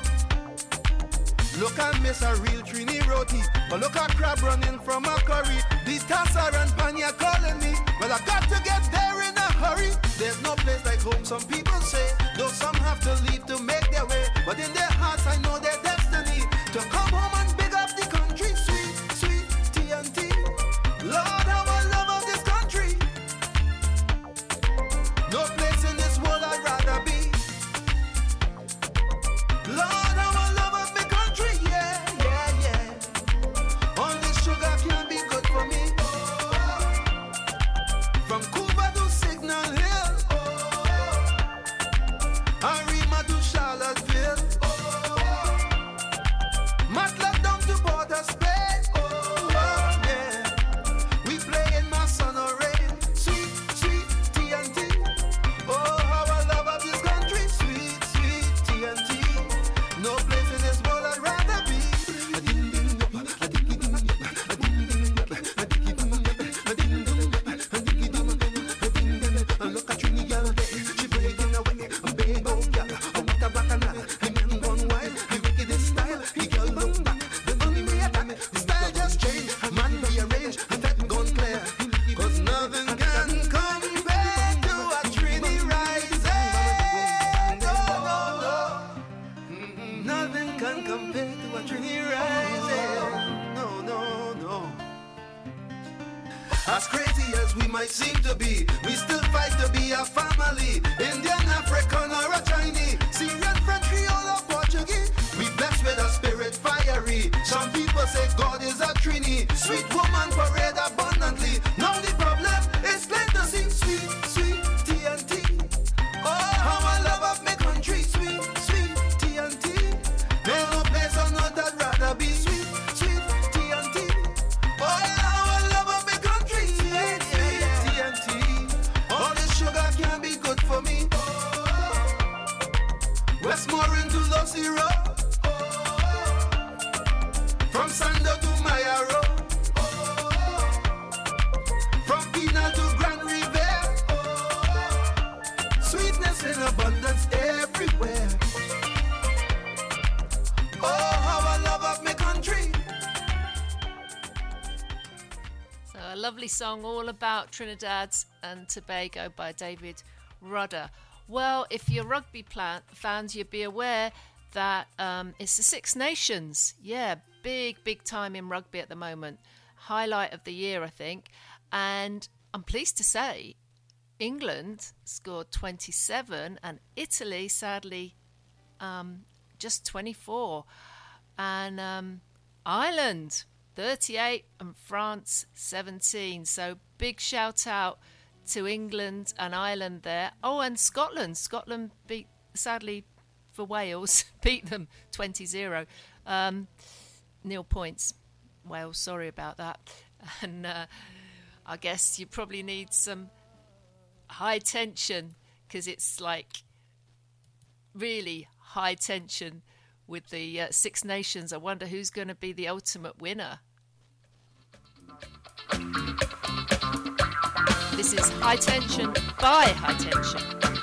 Look and miss a real Trini roti. But look at crab running from a curry. These tassa and panya calling me. Well, I got to get there in a hurry. There's no place like home, some people say. Though some have to leave to make their way. But in their hearts, I know their destiny. To come From Cuba song all about Trinidad and Tobago by David Rudder. Well, if you're rugby plan- fans, you'd be aware that um, it's the Six Nations. Yeah, big, big time in rugby at the moment. Highlight of the year, I think. And I'm pleased to say England scored 27 and Italy, sadly, um, just 24. And um, Ireland, 38, and France, 17. So big shout out to England and Ireland there. Oh, and Scotland. Scotland beat, sadly for Wales, beat them 20 0. Um, nil points. Wales, sorry about that. And uh, I guess you probably need some high tension because it's like really high tension with the uh, Six Nations. I wonder who's going to be the ultimate winner. This is Hi-Tension by Hi-Tension.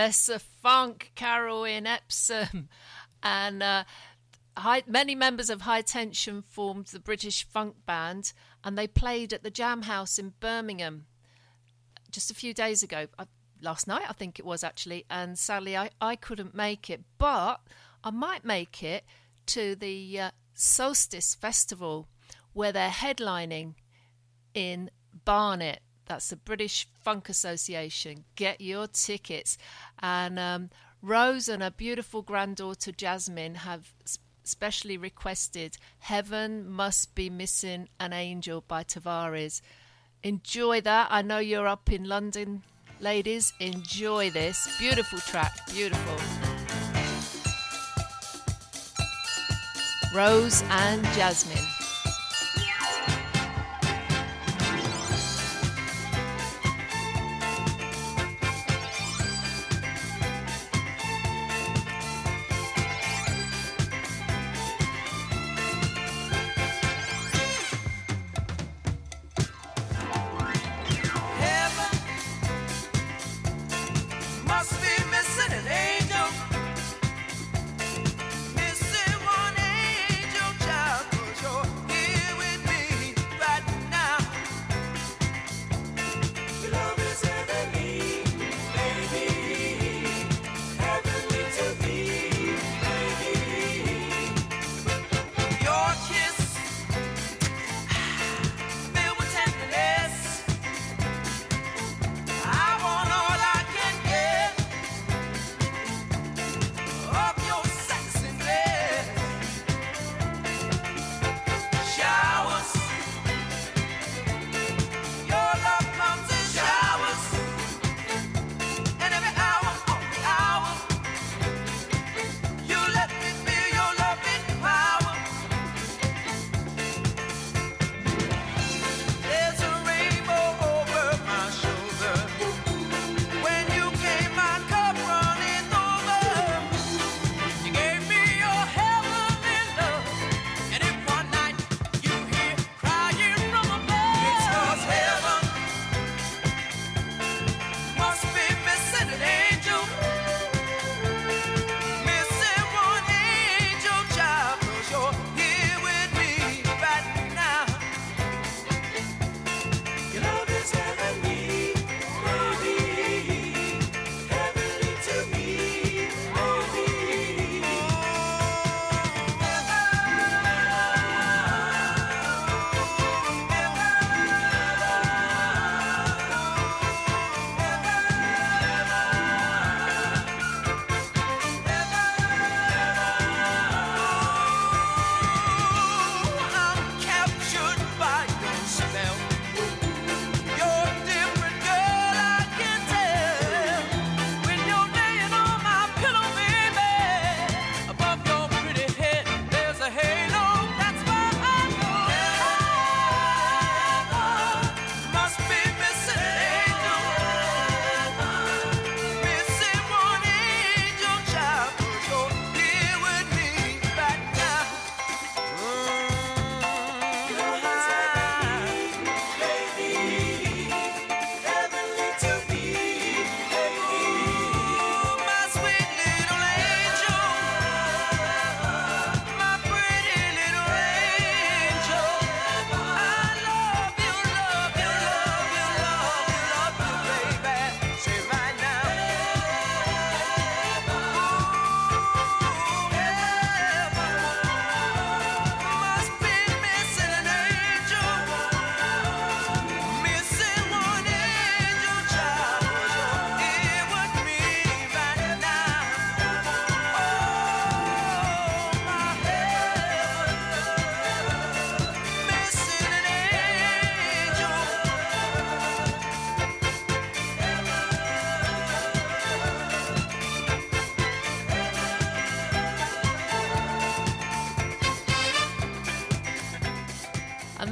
Lesser Funk, Carol in Epsom. And uh, high, many members of Hi-Tension formed the British Funk Band and they played at the Jam House in Birmingham just a few days ago. Uh, last night, I think it was actually. And sadly, I, I couldn't make it. But I might make it to the uh, Solstice Festival where they're headlining in Barnet. That's the British Funk Association. Get your tickets. And um, Rose and her beautiful granddaughter Jasmine have specially requested Heaven Must Be Missing an Angel by Tavares. Enjoy that. I know you're up in London, ladies. Enjoy this. Beautiful track. Beautiful. Rose and Jasmine.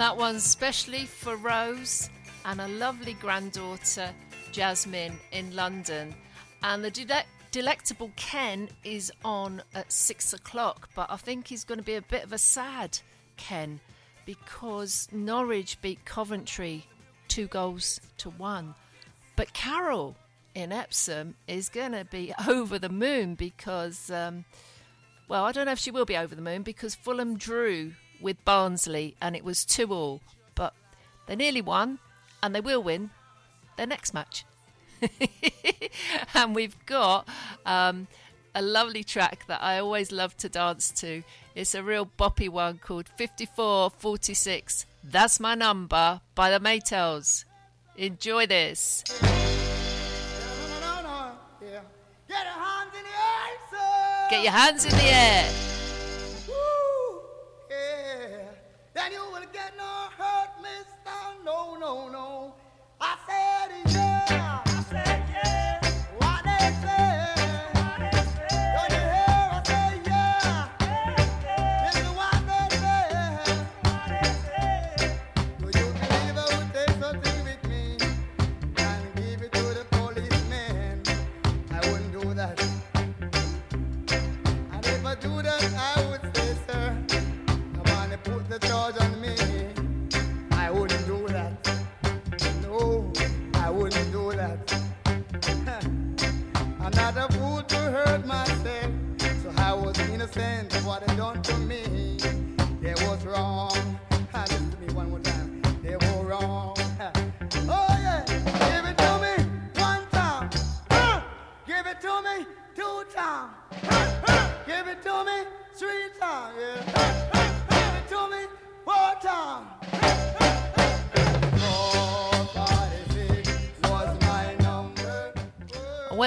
that one specially for Rose and a lovely granddaughter, Jasmine, in London. And the Delectable Ken is on at six o'clock, but I think he's going to be a bit of a sad Ken because Norwich beat Coventry two goals to one. But Carol in Epsom is going to be over the moon because, um, well, I don't know if she will be over the moon because Fulham drew with Barnsley, and it was 2 all. But they nearly won, and they will win their next match. and we've got um, a lovely track that I always love to dance to. It's a real boppy one called 5446 That's My Number by the Maytals. Enjoy this. Get your hands in the air. get no hurt, mister. No, no, no. I said, yeah.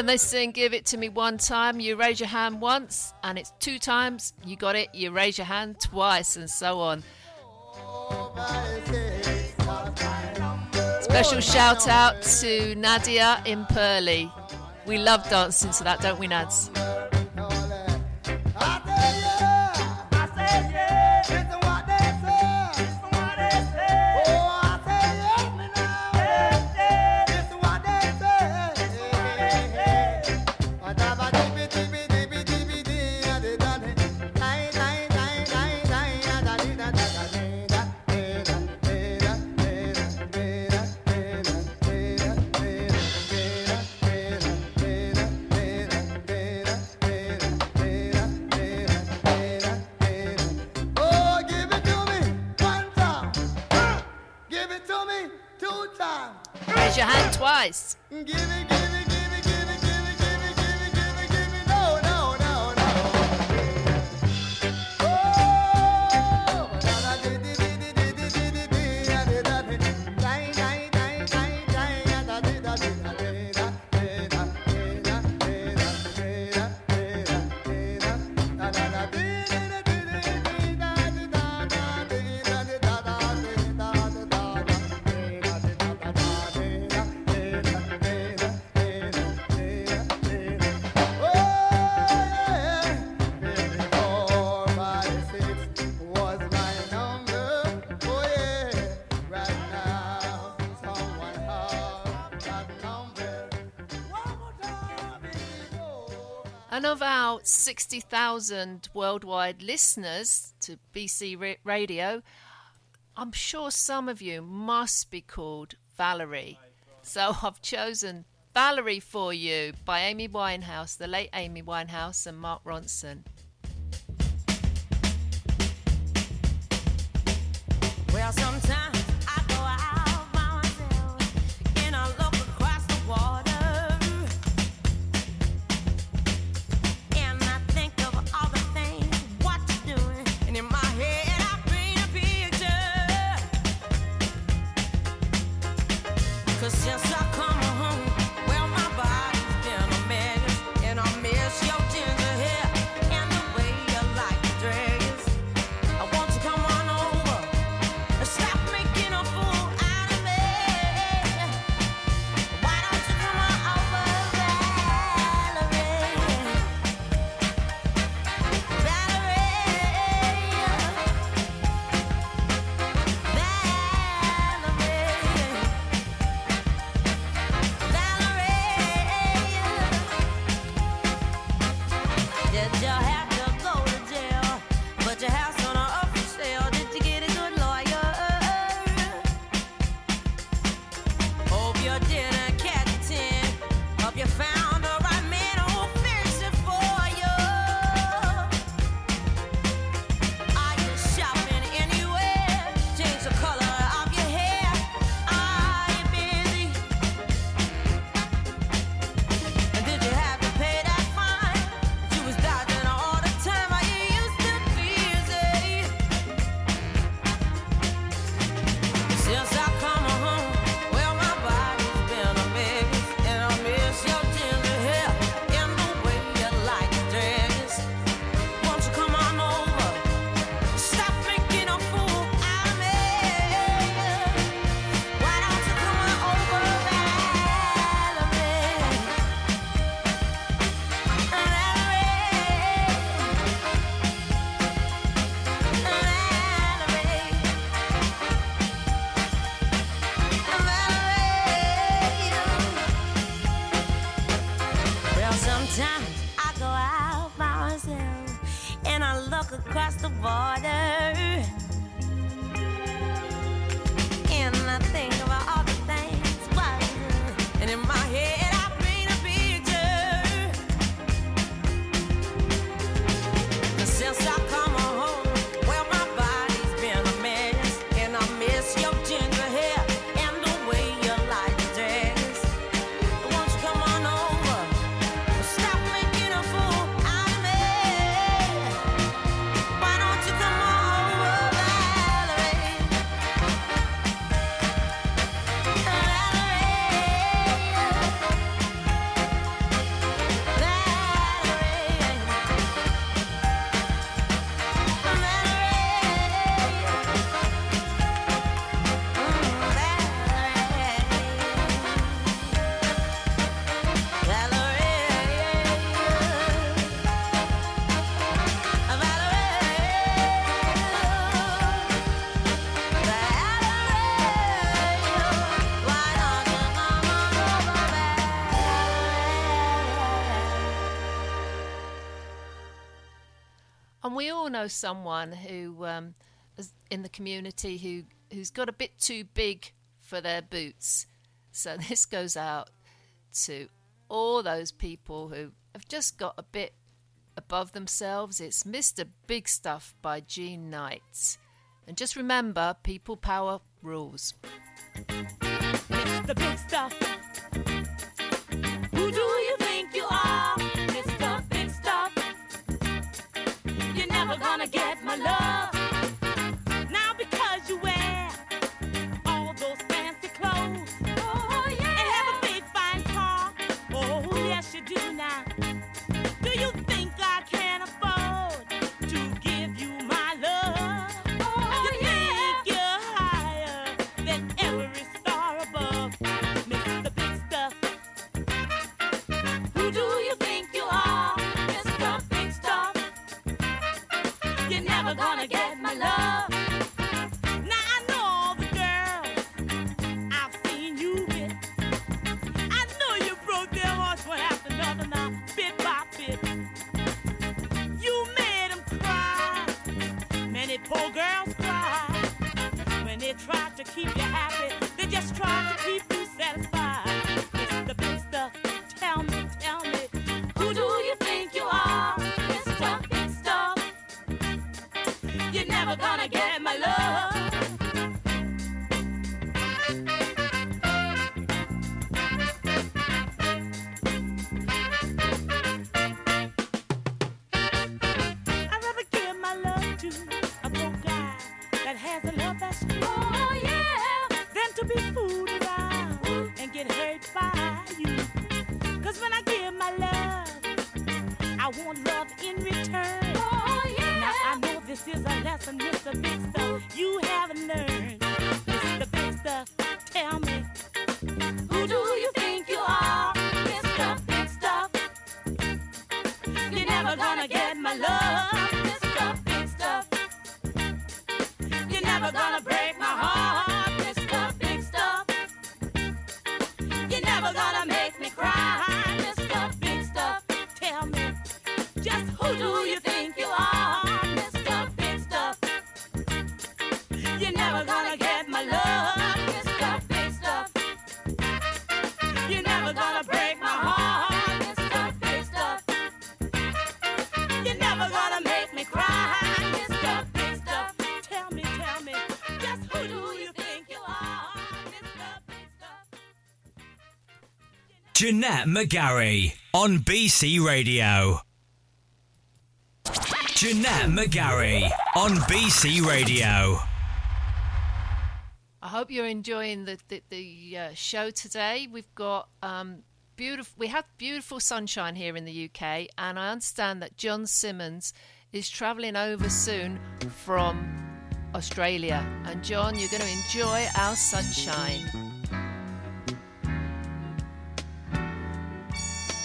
when they sing Give It To Me One Time, you raise your hand once, and it's two times, you got it, you raise your hand twice, and so on. Special shout out to Nadia in Purley. We love dancing to that, don't we, Nads? 60,000 worldwide listeners to BC Radio, I'm sure some of you must be called Valerie. So I've chosen Valerie for You by Amy Winehouse, the late Amy Winehouse and Mark Ronson. all know someone who um, in the community who who's got a bit too big for their boots. So this goes out to all those people who have just got a bit above themselves. It's Mr. Big Stuff by Jean Knight. And just remember, people power rules. It's the big stuff. Who do you gonna get Jeanette McGarry on BC Radio. Jeanette McGarry on BC Radio. I hope you're enjoying the the, the uh, show today. We've got um, beautiful. We have beautiful sunshine here in the UK, and I understand that John Simmons is travelling over soon from Australia. And John, you're going to enjoy our sunshine.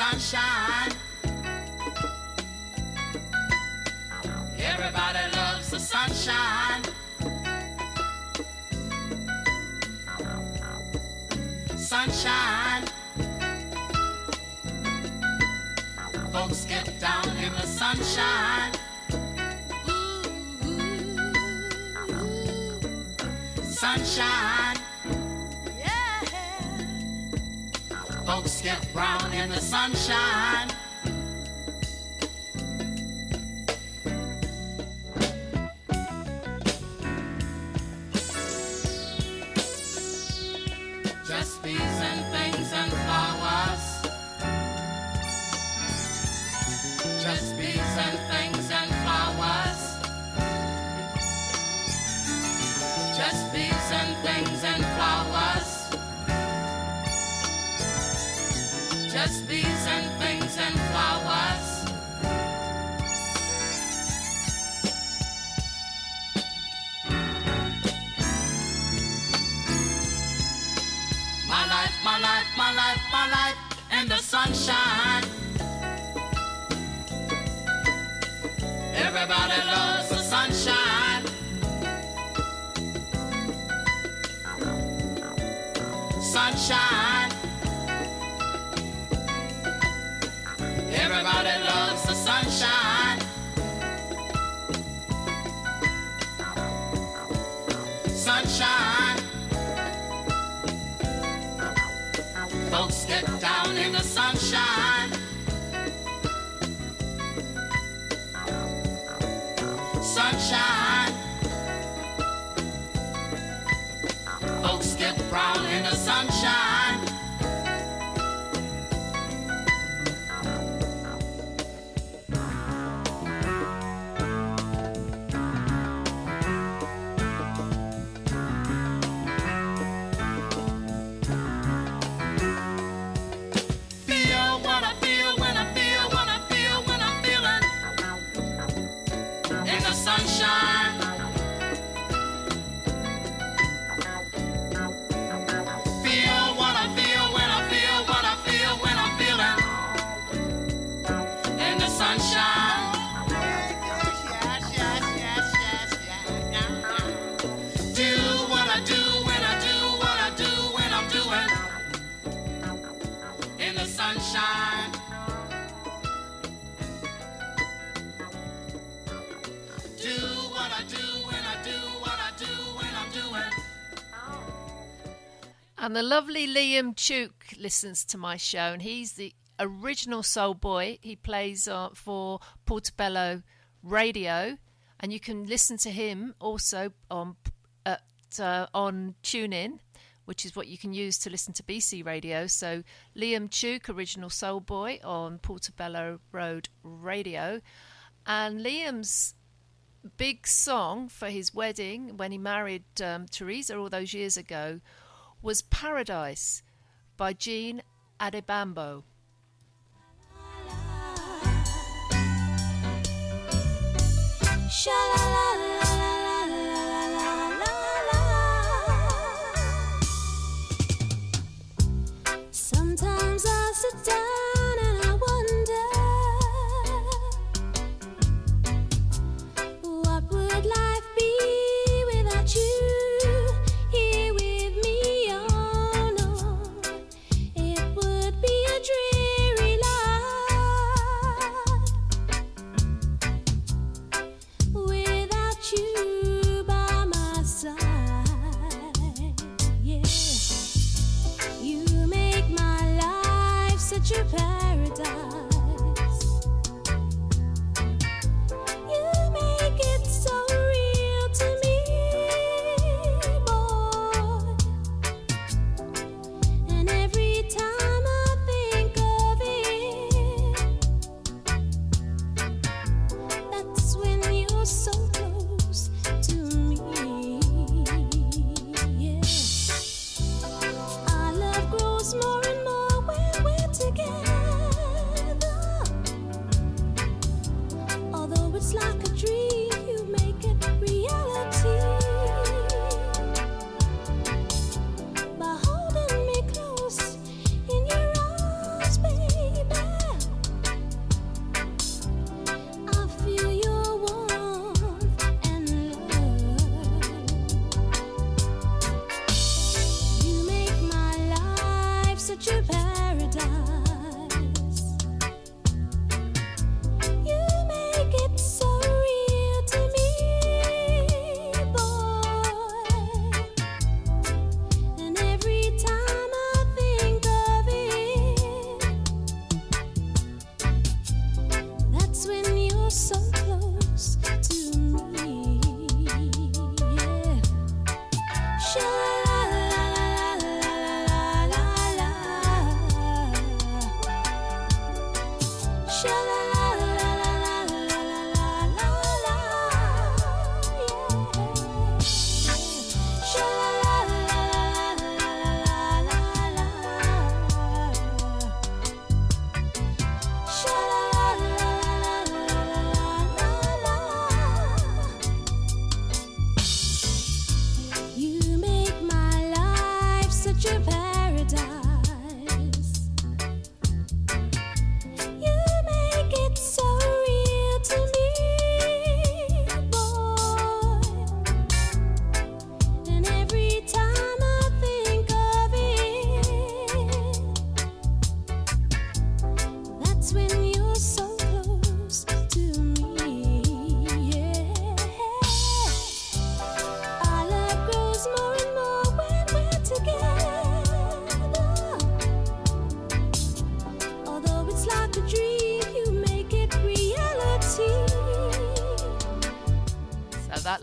Sunshine. Everybody loves the sunshine. Sunshine. Folks get down in the sunshine. Ooh, Sunshine. Folks get brown in the sunshine. Just bees and things and flowers. Just bees and things and flowers. Just bees and things and flowers. Sunshine. Everybody loves the sunshine. Sunshine. Everybody loves the sunshine. Sunshine. Sunshine. The lovely Liam Chuk listens to my show, and he's the original soul boy. He plays uh, for Portobello Radio, and you can listen to him also on at, uh, on TuneIn, which is what you can use to listen to BC Radio. So Liam Chuk, original soul boy on Portobello Road Radio, and Liam's big song for his wedding when he married um, Teresa all those years ago was Paradise by Jean Adebambo. Sometimes I sit down.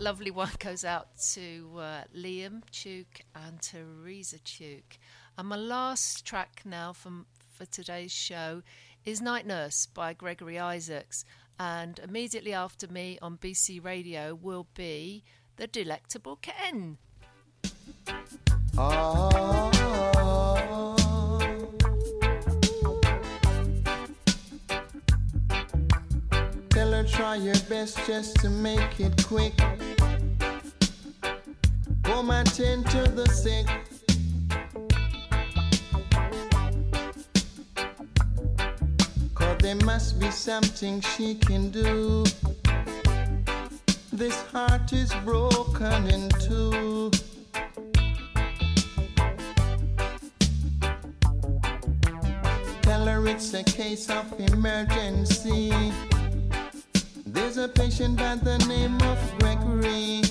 Lovely one goes out to uh, Liam Chuk and Teresa Chuk. And my last track now from for today's show is Night Nurse by Gregory Isaacs. And immediately after me on BC Radio will be The Delectable Ken. Tell her try your best just to make it quick. Come attend to the sick. Cause there must be something she can do. This heart is broken in two. Tell her it's a case of emergency. There's a patient by the name of Gregory.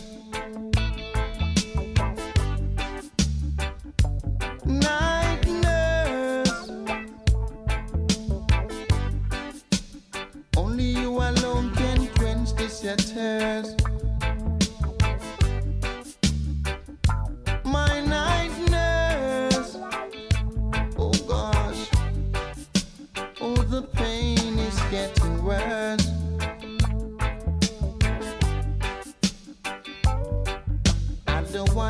Night nurse. Only you alone can quench this your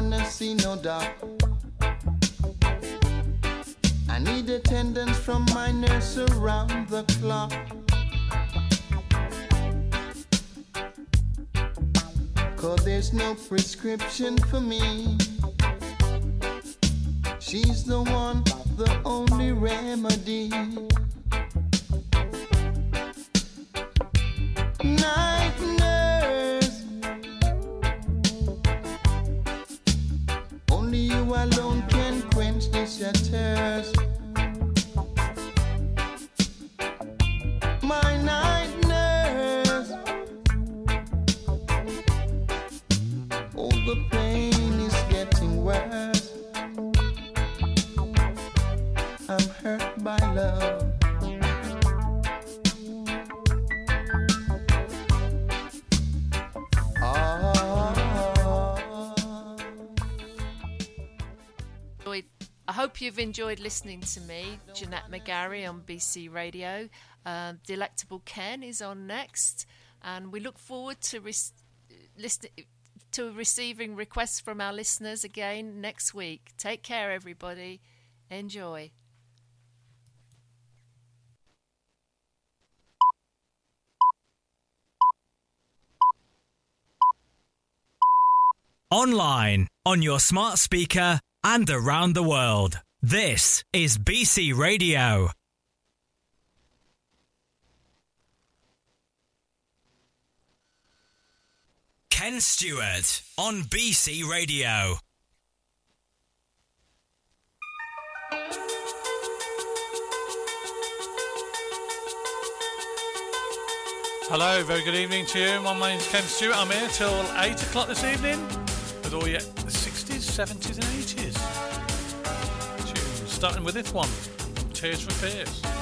wanna see no doc. I need attendance from my nurse around the clock. Cause there's no prescription for me. She's the one, the only remedy. Night enjoyed listening to me, Jeanette McGarry on BC Radio. Um, Delectable Ken is on next, and we look forward to listen- to receiving requests from our listeners again next week. Take care, everybody. Enjoy. Online, on your smart speaker, and around the world. This is BC Radio. Ken Stewart on BC Radio. Hello, very good evening to you. My name's Ken Stewart. I'm here till 8 o'clock this evening with all your 60s, 70s, and 80s tunes. Starting with this one Tears for Fears.